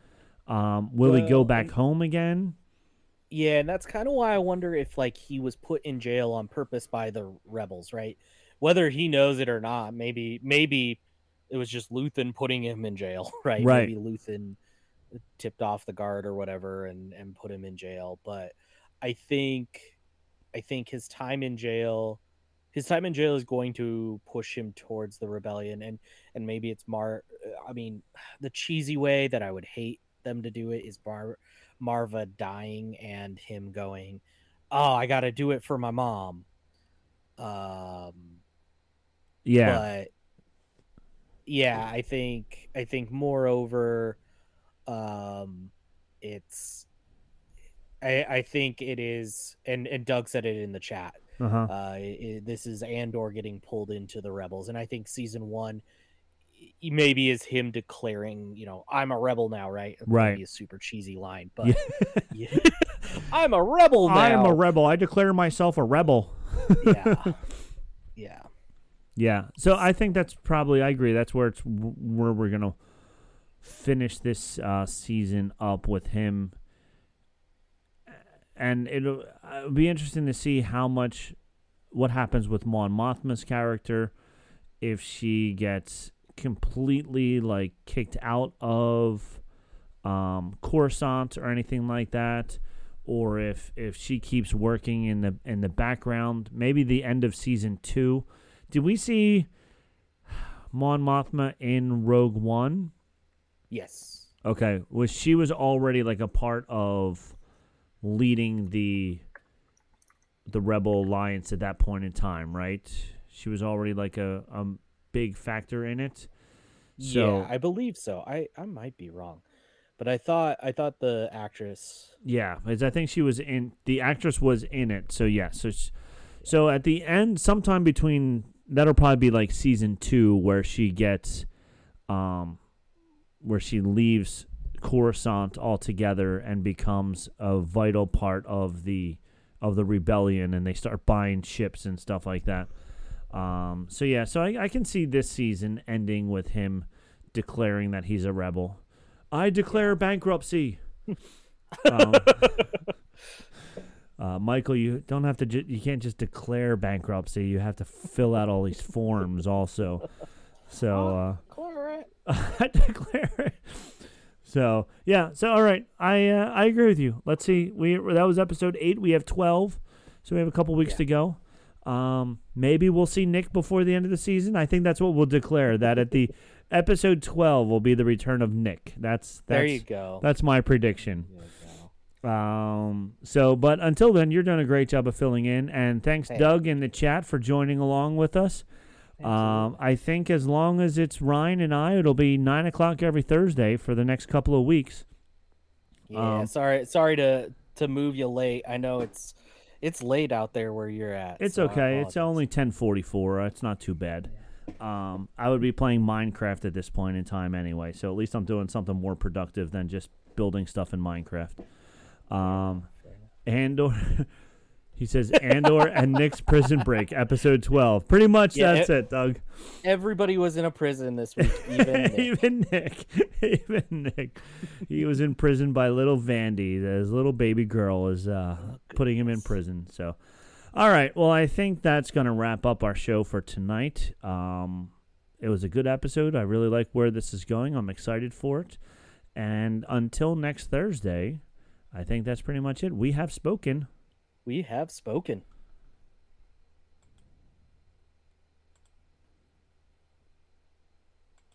Um, will he go back home again? Yeah, and that's kind of why I wonder if like he was put in jail on purpose by the rebels, right? Whether he knows it or not, maybe maybe it was just Luthen putting him in jail, right? Right. Maybe Luthen uh, tipped off the guard or whatever and and put him in jail, but I think I think his time in jail his time in jail is going to push him towards the rebellion and and maybe it's Mar uh, I mean the cheesy way that I would hate them to do it is Mar Maarva dying and him going, "Oh, I got to do it for my mom." Um, Yeah. but yeah, I think I think moreover, um, it's I I think it is, and and Doug said it in the chat. Uh huh. Uh, i this is Andor getting pulled into the rebels, and I think season one maybe is him declaring, you know, I'm a rebel now, right? Right. be a super cheesy line, but yeah. I'm a rebel now. I am a rebel. I declare myself a rebel. yeah, yeah, Yeah. So I think that's probably I agree. That's where it's where we're gonna finish this uh, season up with him, and it'll, it'll be interesting to see how much what happens with Mon Mothma's character if she gets completely like kicked out of um, Coruscant or anything like that, or if if she keeps working in the in the background. Maybe the end of season two. Did we see Mon Mothma in Rogue One? yes, Okay, was she was already like a part of leading the the Rebel Alliance at that point in time, right? She was already like a, a big factor in it. So yeah, I believe so. I I might be wrong, but I thought I thought the actress. Yeah, because I think she was in the actress was in it. So yeah, so sh- so at the end, sometime between that'll probably be like season two where she gets, um, where she leaves Coruscant altogether and becomes a vital part of the of the rebellion, and they start buying ships and stuff like that. Um, so yeah, so I, I can see this season ending with him declaring that he's a rebel. I declare bankruptcy. um, uh, Michael, you don't have to. Ju- you can't just declare bankruptcy. You have to fill out all these forms also. So uh, I declare it. So yeah. So all right. I uh, I agree with you. Let's see. We that was episode eight. We have twelve. So we have a couple weeks Yeah. to go. Um, maybe we'll see Nick before the end of the season. I think that's what we'll declare. That at the episode twelve will be the return of Nick. That's, that's there you go. That's my prediction. There you go. Um, so, but until then, you're doing a great job of filling in, and thanks. Doug, in the chat for joining along with us. Um, I think as long as it's Ryan and I, it'll be nine o'clock every Thursday for the next couple of weeks. Yeah, um, sorry, sorry to to move you late. I know it's it's late out there where you're at. It's so okay. It's only ten forty four. It's not too bad. Um, I would be playing Minecraft at this point in time anyway, so at least I'm doing something more productive than just building stuff in Minecraft. Um, Andor, he says Andor and Nick's Prison Break, episode twelve. Pretty much Yeah, that's it- it, Doug. Everybody was in a prison this week, even Nick. Even Nick, even Nick, he was in prison by little Vandy. His little baby girl is uh, putting him in prison. So, all right. Well, I think that's going to wrap up our show for tonight. Um, it was a good episode. I really like where this is going. I'm excited for it. And until next Thursday, I think that's pretty much it. We have spoken. We have spoken.